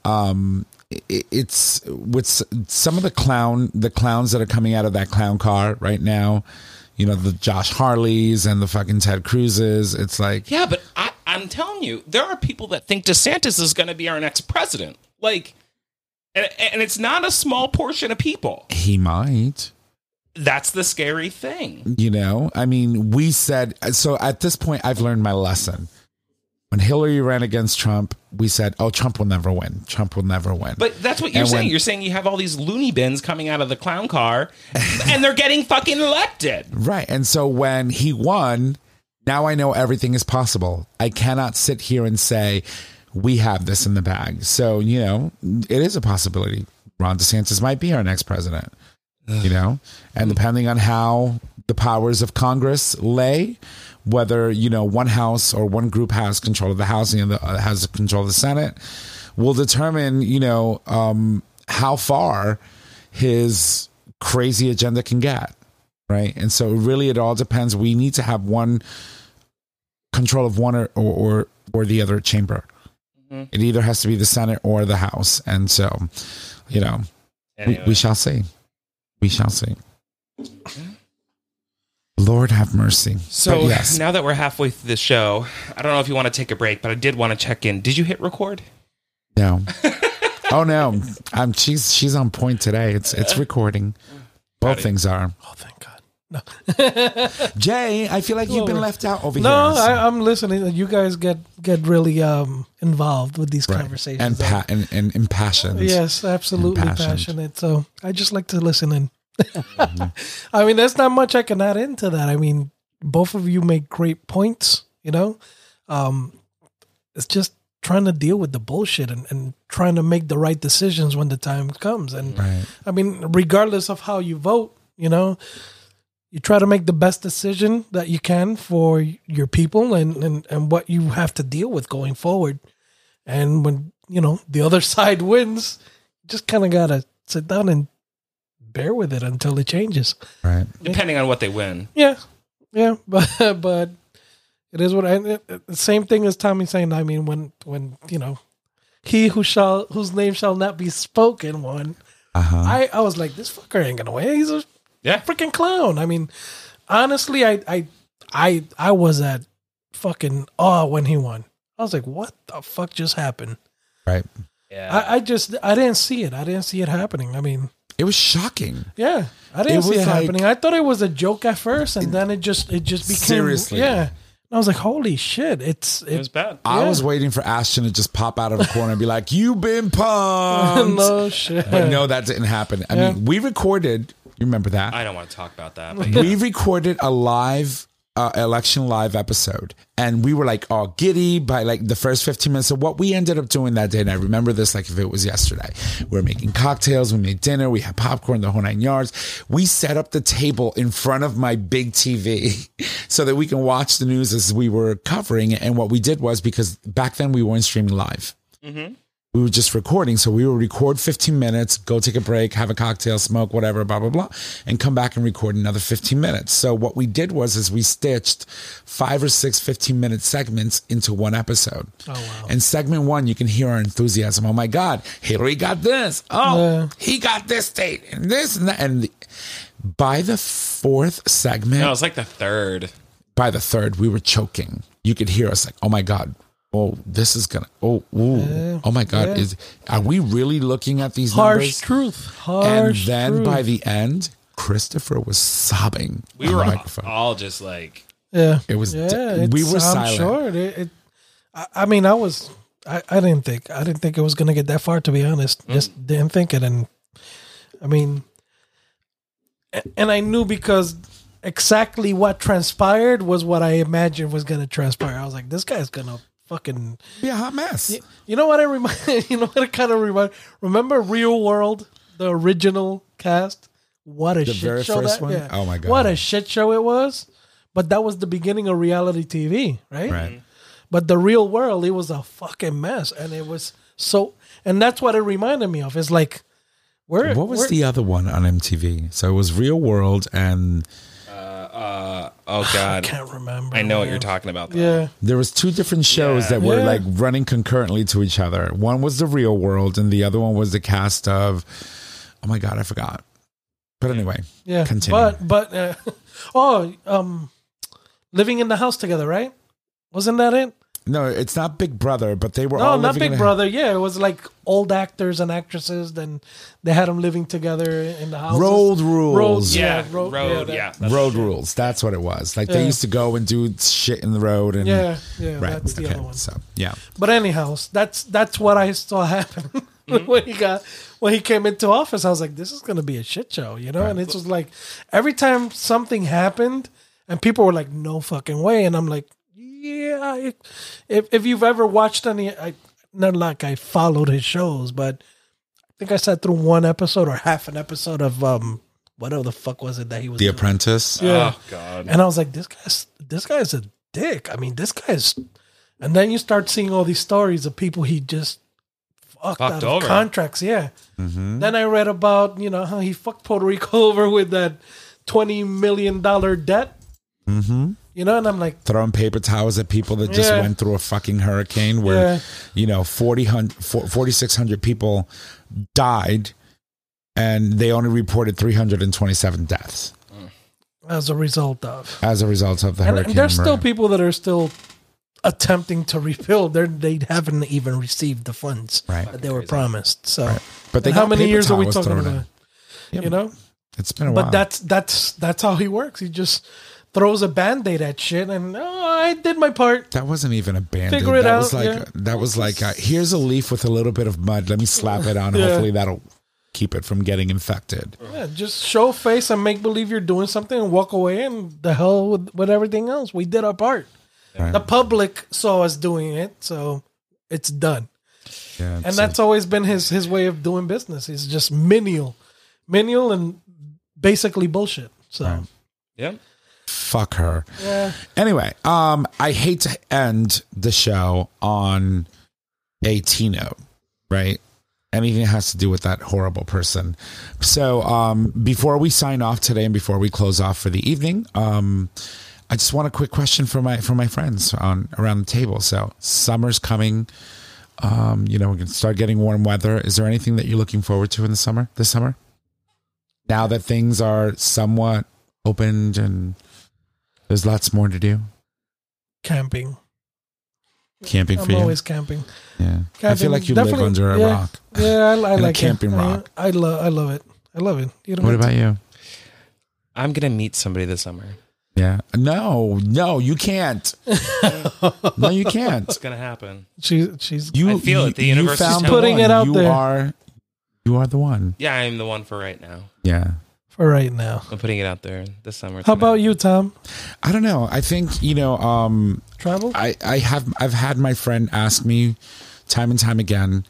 um, it, it's with some of the clown the clowns that are coming out of that clown car right now. You know the Josh Hawleys and the fucking Ted Cruzes. It's like Yeah, but I, I'm telling you, there are people that think DeSantis is going to be our next president. Like, and, and it's not a small portion of people. he might. That's the scary thing. You know, I mean, we said so. At this point, I've learned my lesson. When Hillary ran against Trump, we said, "Oh, Trump will never win. Trump will never win." But that's what you're And saying. when- you're saying you have all these loony bins coming out of the clown car, and they're getting fucking elected. Right. And so when he won, now I know everything is possible. I cannot sit here and say, we have this in the bag. So, you know, it is a possibility. Ron DeSantis might be our next president, you know, and depending on how the powers of Congress lay, whether, you know, one house or one group has control of the House and the other has control of the Senate, will determine, you know, um, how far his crazy agenda can get right? And so really, it all depends. We need to have one control of one or or or the other chamber. It either has to be the Senate or the House, and so you know we, Anyway. we shall see. We shall see. Lord have mercy. So But yes, now that we're halfway through the show, I don't know if you want to take a break, but I did want to check in. Did you hit record? no. oh no, um, she's she's on point today. It's it's recording. Both it. things are. Oh, thank God. No. Jay, I feel like you've been left out over No, here. I, I'm listening. You guys get get really um involved with these Right. conversations. and, pa- and and impassioned. Yes, absolutely Impassioned. passionate. So I just like to listen in. I mean, there's not much I can add into that. I mean, both of you make great points, you know? Um, it's just trying to deal with the bullshit and, and trying to make the right decisions when the time comes. And Right. I mean, regardless of how you vote, you know, you try to make the best decision that you can for your people and, and, and what you have to deal with going forward. And when, you know, the other side wins, you just kind of got to sit down and bear with it until it changes. Right. Depending on what they win. Yeah. Yeah. But, but it is what I, it, it- the same thing as Tommy saying, I mean, when, when, you know, he who shall, whose name shall not be spoken won. Uh huh. I, I was like, this fucker ain't gonna win. He's a Yeah. freaking clown. I mean, honestly, I I I I was at fucking awe when he won. I was like, what the fuck just happened? Right. Yeah. I, I just I didn't see it. I didn't see it happening. I mean, It was shocking. yeah, I didn't It see it like- happening. I thought it was a joke at first, and then it just it just became Seriously. Yeah, and I was like, holy shit! It's it was it, bad. I Yeah. was waiting for Ashton to just pop out of the corner and be like, "You've been punked." no shit. But no, that didn't happen. I Yeah. mean, we recorded. You remember that? I don't want to talk about that. But yeah. we recorded a live uh, election live episode. And we were like all giddy by like the first 15 minutes of what we ended up doing that day. And i remember this like if it was yesterday. We were making cocktails we made dinner we had popcorn the whole nine yards. We set up the table in front of my big tv so that we can watch the news as we were covering it. And what we did was because back then we weren't streaming live we were just recording. So we would record 15 minutes, go take a break, have a cocktail, smoke, whatever, blah, blah, blah, and come back and record another 15 minutes. So what we did was is we stitched five or six 15 minute segments into one episode. Oh, wow. And segment one, you can hear our enthusiasm. Oh my God, Hillary got this. Oh, Yeah. he got this state and this and that. And the- by the fourth segment, no, it was like the third. by the third, we were choking. You could hear us like, "Oh my god, oh this is gonna, oh, ooh, oh my god, yeah. is are we really looking at these harsh numbers?" truth. And then truth. by the end, Christopher was sobbing. We were all, microphone. all just like, Yeah, It was- Yeah, we were I'm silent. Sure, it. it I, I mean, I was. I, I didn't think. I didn't think it was going to get that far. To be honest, Mm. just didn't think it. And I mean, and I knew because exactly what transpired was what I imagined was going to transpire. I was like, this guy's going to fucking. be a hot mess. You know what I remind? You know what it kind of remind? Remember Real World, the original cast? What a The shit very show first that! one? yeah. Oh my God. What a shit show it was! But that was the beginning of reality TV, right? Right. But the real world, it was a fucking mess, and it was so. And that's what it reminded me of. It's like, where? What was where- the other one on MTV? So it was Real World, and Uh, uh, oh God. I can't remember. I know what you're talking about. Though. Yeah, there was two different shows Yeah. that were Yeah. like running concurrently to each other. One was the Real World, and the other one was the cast of. Oh my god, I forgot. But anyway, yeah. Continue. But but uh, oh, um, living in the house together, right? Wasn't that it? No, it's not Big Brother, but they were No, all not living in Big a- Brother. Yeah, it was like old actors and actresses. Then they had them living together in the house. Road rules. Road, Yeah, Yeah, road- road. yeah, Yeah, that- that's road true. rules. That's what it was. Like they used to go and do shit in the road and Yeah, yeah, right. that's the okay. other one. So yeah, But anyhow, that's that's what I saw happen mm-hmm. when he got when he came into office. I was like, this is going to be a shit show, you know. And it was like every time something happened, and people were like, no fucking way, and I'm like, yeah. If if you've ever watched any, I not like I followed his shows, but I think I sat through one episode or half an episode of um whatever the fuck was it that he was The doing. Apprentice. Yeah. Oh God. And I was like, this guy's this guy's a dick. I mean, this guy's. And then you start seeing all these stories of people he just fucked, Fucked out of contracts. Yeah. Mm-hmm. Then I read about you know how he fucked Puerto Rico over with that twenty million dollar debt. Mm-hmm. You know, and I'm like, Throwing paper towels at people that just Yeah. went through a fucking hurricane where Yeah. you know 40, 4,600 people died, and they only reported three hundred and twenty-seven deaths as a result of, as a result of the and hurricane. there's still people that are still attempting to rebuild. They they haven't even received the funds Right. that they were promised. So, But they how many years are we talking about? Yep. You know, It's been a while. But that's that's that's how he works. He just throws a band-aid at shit and oh I did my part. That wasn't even a band. Figure it that was like yeah. that was like uh here's a leaf with a little bit of mud. Let me slap it on. Yeah. Hopefully that'll keep it from getting infected. Yeah, just show face and make believe you're doing something and walk away and the hell with, with everything else. We did our part. Right. The public saw us doing it, so it's done. Yeah, And it's- that's always been his his way of doing business. He's just menial, menial, and basically bullshit. So Right. Yeah. Fuck her. yeah, Anyway, um, I hate to end the show on a T note, right? Anything that has to do with that horrible person. So, um, before we sign off today and before we close off for the evening, um, I just want a quick question for my for my friends on around the table. So, summer's coming. Um, you know, we're gonna start getting warm weather. Is there anything that you're looking forward to in the summer? This summer, now that things are somewhat opened and there's lots more to do. camping. Camping for I'm you. always camping. yeah. I Camping, feel like you live under a yeah. rock. Yeah, I, I And a like it. camping I- rock. I, love I love it. I love it. You don't What have to- about you? I'm gonna meet somebody this summer. Yeah. No, no, you can't. no, you can't. It's gonna happen. She, she's You I feel it. The you universe is Putting it one. out you there. Are, you are the one. Yeah, I'm the one for right now. Yeah. For right now. I'm putting it out there this summer. It's How about you, Tom? I don't know. I think, you know, um, Travel? I, I have I've had my friend ask me time and time again,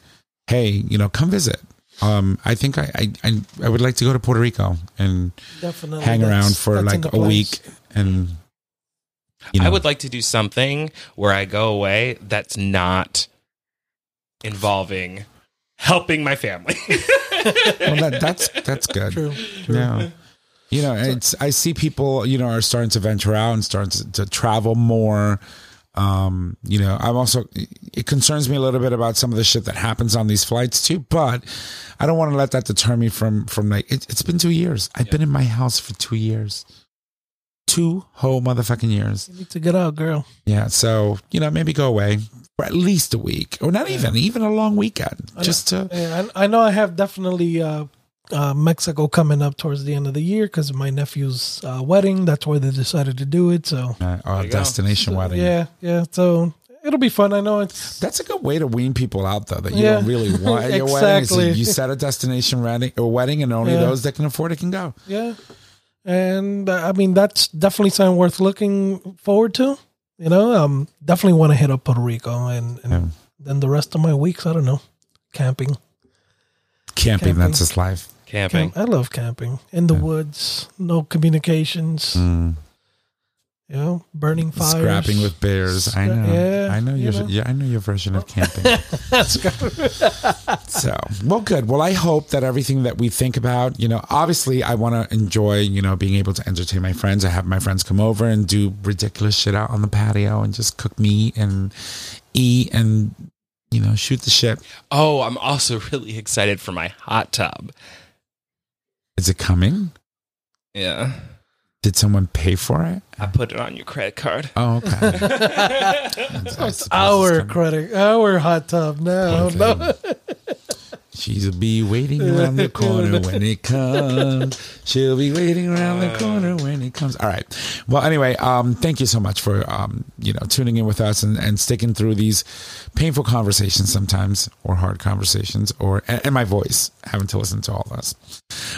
hey, you know, come visit. Um, I think I, I, I, I would like to go to Puerto Rico and Definitely. hang That's- around for like a plans. week and you know, I would like to do something where I go away that's not involving helping my family. well, that, that's that's good. True. True. Yeah. You know, it's I see people, you know, are starting to venture out and starting to, to travel more. Um, you know, I'm also it concerns me a little bit about some of the shit that happens on these flights too, but I don't want to let that deter me from from like it, it's been two years. I've been in my house for two years. Two whole motherfucking years. You need to get out, girl. Yeah. So, you know, maybe go away for at least a week. Or not even, even a long weekend. Just to Yeah, I, I know I have definitely uh, uh, Mexico coming up towards the end of the year because of my nephew's uh, wedding. That's why they decided to do it. So, uh, our you go. destination wedding. yeah, yeah. So it'll be fun. I know it's That's a good way to wean people out, though. That you Yeah. don't really want at your wedding. Is Exactly. you set a destination wedding, a wedding, and only Yeah. those that can afford it can go. yeah, and uh, I mean that's definitely something worth looking forward to. You know, um, definitely want to hit up Puerto Rico and, and Yeah. then the rest of my weeks. I don't know, camping. Camping, Camping. that's his life. Camping. Camp, I love camping in the woods. No communications. Mm. You know, burning fires. Scrapping with bears. I know. Yeah, I know you your know. yeah. I know your version of camping. That's good. so well, good. Well, I hope that everything that we think about, you know, obviously, I want to enjoy, you know, being able to entertain my friends. I have my friends come over and do ridiculous shit out on the patio and just cook meat and eat and you know shoot the shit. Oh, I'm also really excited for my hot tub. Is it coming? Yeah. Did someone pay for it? I put it on your credit card. Oh, okay. It's Our credit, our hot tub now. No. She'll be waiting around the corner when it comes. She'll be waiting around the corner when it comes. All right. Well, anyway, um, thank you so much for um, you know, tuning in with us and, and sticking through these painful conversations sometimes, or hard conversations, or and, and my voice having to listen to all of us.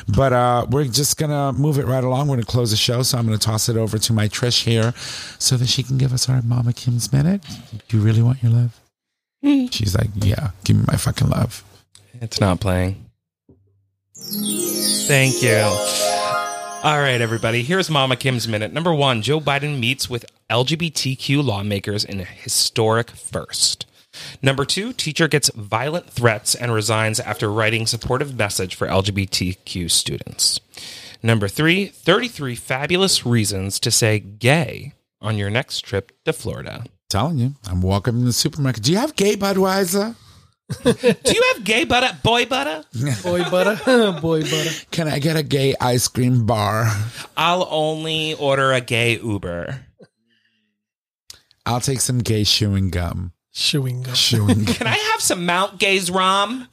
But uh, we're just gonna move it right along. We're gonna close the show, so I'm gonna toss it over to my Trish here, so that she can give us our Mama Kim's minute. Do you really want your love? She's like, yeah, give me my fucking love. It's not playing. Thank you. All right, everybody. Here's Mama Kim's minute. Number one Joe Biden meets with LGBTQ lawmakers in a historic first. Number two, teacher gets violent threats and resigns after writing supportive message for LGBTQ students. Number three, 33 fabulous reasons to say gay on your next trip to Florida. telling you, I'm walking in the supermarket. Do you have gay Budweiser? Do you have gay butter, boy butter? Boy butter. Boy butter. Can I get a gay ice cream bar? I'll only order a gay Uber. I'll take some gay chewing gum. Chewing gum. Chewing gum. Can I have some Mount Gay's rum?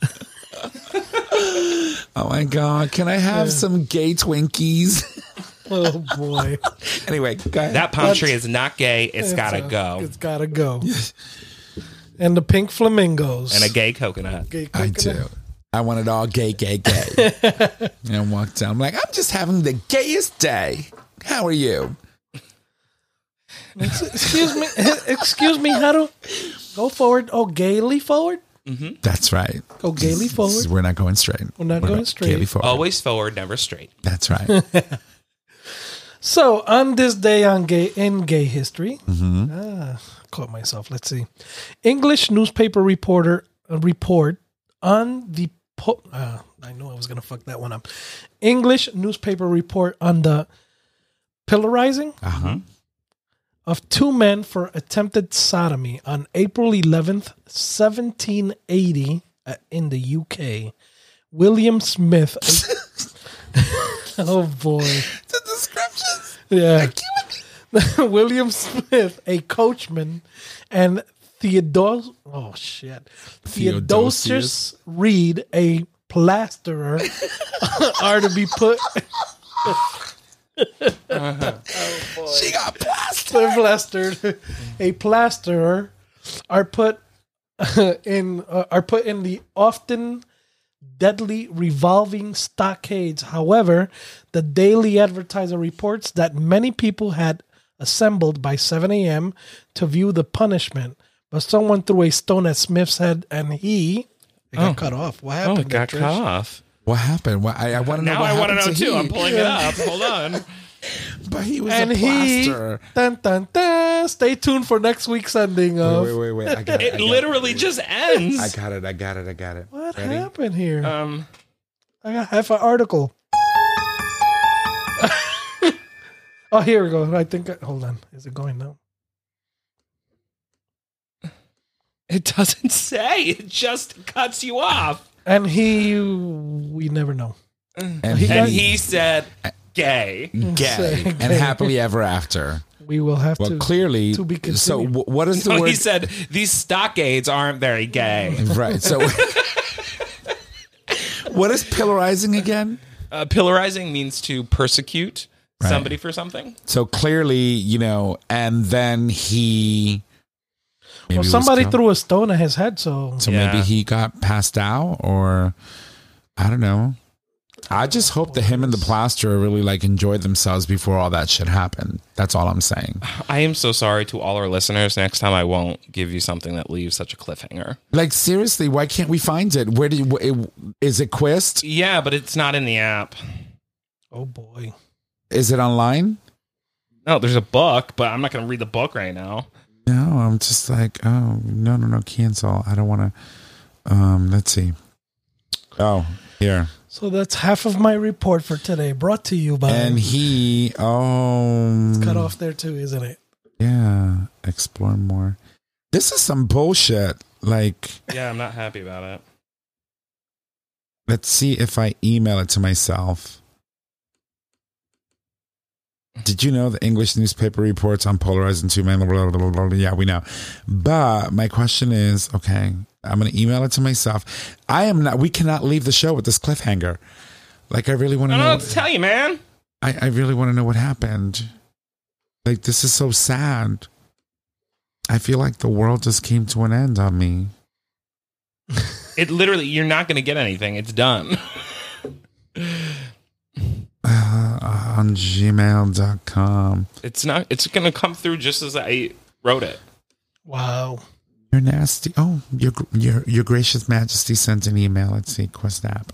Oh my god! Can I have some gay Twinkies? Oh boy, anyway, go ahead. That palm tree is not gay. It's gotta a- go. It's gotta go. And the pink flamingos And a gay coconut. Gay I coconut. do. I want it all gay, gay, gay. and I walked down. I'm like, I'm just having the gayest day. How are you? Excuse me. Excuse me. How do go forward? Oh, gaily forward. That's right. Go gaily forward. We're not going straight. We're not going straight. Gaily forward. Always forward, never straight. That's right. So on this day on gay in gay history, Mm-hmm. ah, caught myself. Let's see. English newspaper reporter uh, report on the po- uh, I know I was gonna fuck that one up. English newspaper report on the pillarizing Uh-huh. of two men for attempted sodomy on April 11th, 1780 uh, in the UK. William Smith. oh boy. the descriptions. Yeah. William Smith, a coachman, and Theodore oh shit. Theodosius Reed, a plasterer, are to be put She got blasted. plastered. A plasterer are put in uh, are put in the often deadly revolving stockades. However, the Daily Advertiser reports that many people had assembled by 7 a.m. to view the punishment, but someone threw a stone at Smith's head and he it got cut off. What Oh, happened? it got Trish? cut off. What happened? What, I, I want to know. Now what I want to know too. he. I'm pulling it up. Hold on. But he was And a he, plaster. dun, dun, dun, stay tuned for next week's ending of Wait, wait, wait, wait. I got it. I It got it. literally just ends. I got it. I got it. I got it. what Ready? happened here. Um, I got half an article. Oh, here we go. I think. I, hold on. Is it going now? it doesn't say. It just cuts you off. And he, we never know. And he, And he said, "Gay." gay and happily ever after. We will have Well, to. clearly. to be so, continued. wh- what is the No, word? he said these stockades aren't very gay. right. So, what is pillarizing again? Uh, pillarizing means to persecute Right. somebody for something. So clearly, you know, and then he. maybe well, somebody threw a stone at his head, so So Yeah. maybe he got passed out, or I don't know. I just hope that him and the plasterer really like enjoyed themselves before all that shit happened. That's all I'm saying. I am so sorry to all our listeners. Next time, I won't give you something that leaves such a cliffhanger. Like seriously, why can't we find it? Where did it, is it? Quest? Yeah, but it's not in the app. oh boy. Is it online? No, there's a book, but I'm not going to read the book right now. No, I'm just like, oh no, no, no, cancel. I don't want to. Um, let's see. Oh, here. So that's half of my report for today, brought to you by. And he, oh, it's cut off there too, isn't it? yeah, explore more. This is some bullshit. Like, Yeah, I'm not happy about it. let's see if I email it to myself. Did you know the English newspaper reports on polarizing two men? Blah, blah, blah, blah, blah. Yeah, we know. But my question is, okay, I'm going to email it to myself. I am not. We cannot leave the show with this cliffhanger. Like, I really want I to don't know know. what to tell you, man. I, I really want to know what happened. Like, this is so sad. I feel like the world just came to an end on me. It literally, you're not going to get anything. It's done. Uh, on gmail.com. It's not. It's going to come through just as I wrote it. Wow. You're nasty. Oh, your your your gracious majesty sent an email. Let's see, Quest app.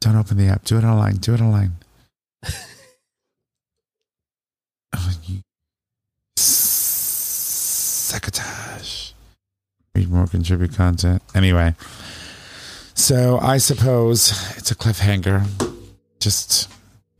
Don't open the app. Do it online. Do it online. oh, you sabotage. Read more, contribute content. Anyway, so I suppose it's a cliffhanger. Just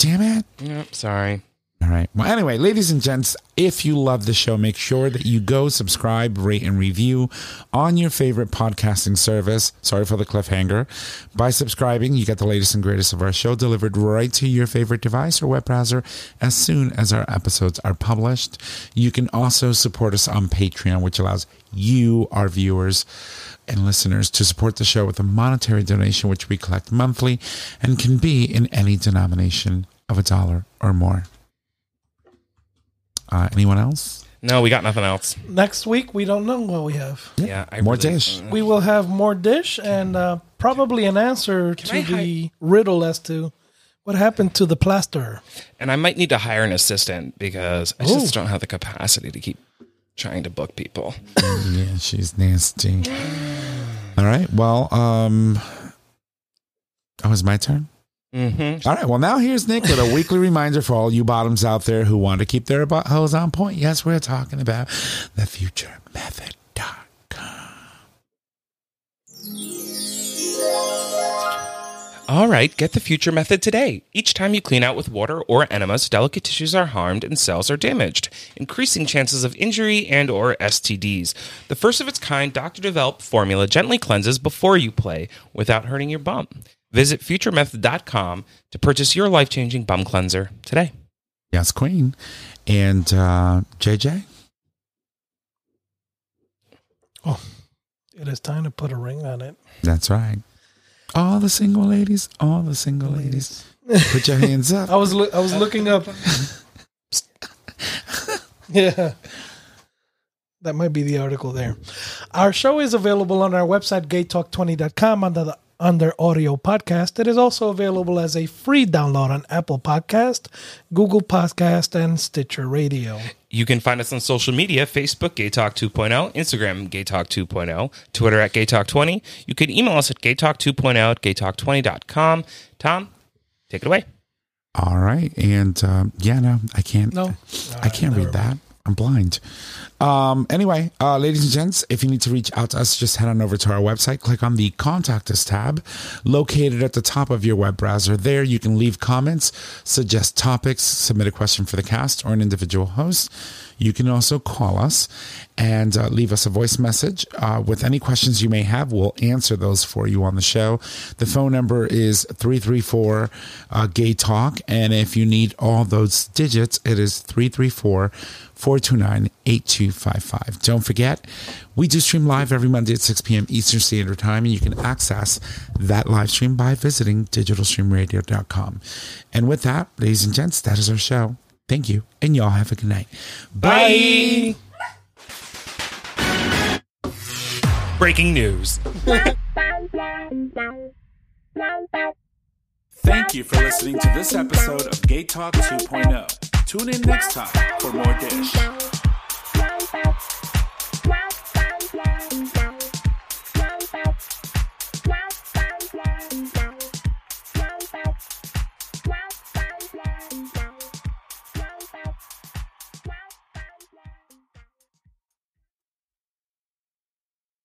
damn it. Yep. Sorry. All right. Well, anyway, ladies and gents, if you love the show, make sure that you go subscribe, rate, and review on your favorite podcasting service. Sorry for the cliffhanger. By subscribing, you get the latest and greatest of our show delivered right to your favorite device or web browser as soon as our episodes are published. You can also support us on Patreon, which allows you, our viewers, and listeners to support the show with a monetary donation, which we collect monthly and can be in any denomination of a dollar or more. Uh, anyone else? No, we got nothing else. Next week, we don't know what we have. Yeah, I More really- dish. We will have more dish and uh, probably an answer to I the riddle as to what happened to the plaster. And I might need to hire an assistant because I Ooh. just don't have the capacity to keep trying to book people. Yeah, she's nasty. All right. Well, um, oh, it's my turn. Mm-hmm. All right. Well, now here's Nick with a weekly reminder for all you bottoms out there who want to keep their buttholes on point. Yes, we're talking about the future method.com. All right, get the future method today. Each time you clean out with water or enemas, delicate tissues are harmed and cells are damaged, increasing chances of injury and or STDs. The first of its kind doctor-developed formula gently cleanses before you play without hurting your bum. Visit futuremethod.com to purchase your life-changing bum cleanser today. Yes, Queen. And uh, JJ? Oh, it is time to put a ring on it. That's right. All the single ladies, all the single ladies, put your hands up. I was loo- I was looking up. yeah. That might be the article there. Our show is available on our website, gaytalk20.com under the under audio podcast. It is also available as a free download on Apple Podcast, Google Podcast, and Stitcher Radio. You can find us on social media Facebook, Gay Talk 2.0, Instagram, Gay Talk 2.0, Twitter at Gay Talk 20. You can email us at gaytalk 2.0 at gaytalk20.com. Tom, take it away. All right. And um, yeah, no, I can't. No? I can't read that. I'm blind. Um, anyway, uh, ladies and gents, if you need to reach out to us, just head on over to our website. Click on the Contact Us tab located at the top of your web browser. There, you can leave comments, suggest topics, submit a question for the cast or an individual host. You can also call us and uh, leave us a voice message uh, with any questions you may have. We'll answer those for you on the show. The phone number is 334 uh, Gay Talk. And if you need all those digits, it is 334 429 8255. Don't forget, we do stream live every Monday at 6 p.m. Eastern Standard Time, and you can access that live stream by visiting digitalstreamradio.com. And with that, ladies and gents, that is our show. Thank you, and y'all have a good night. Bye. Breaking news. Thank you for listening to this episode of Gay Talk 2.0. Tune in next time for more dish.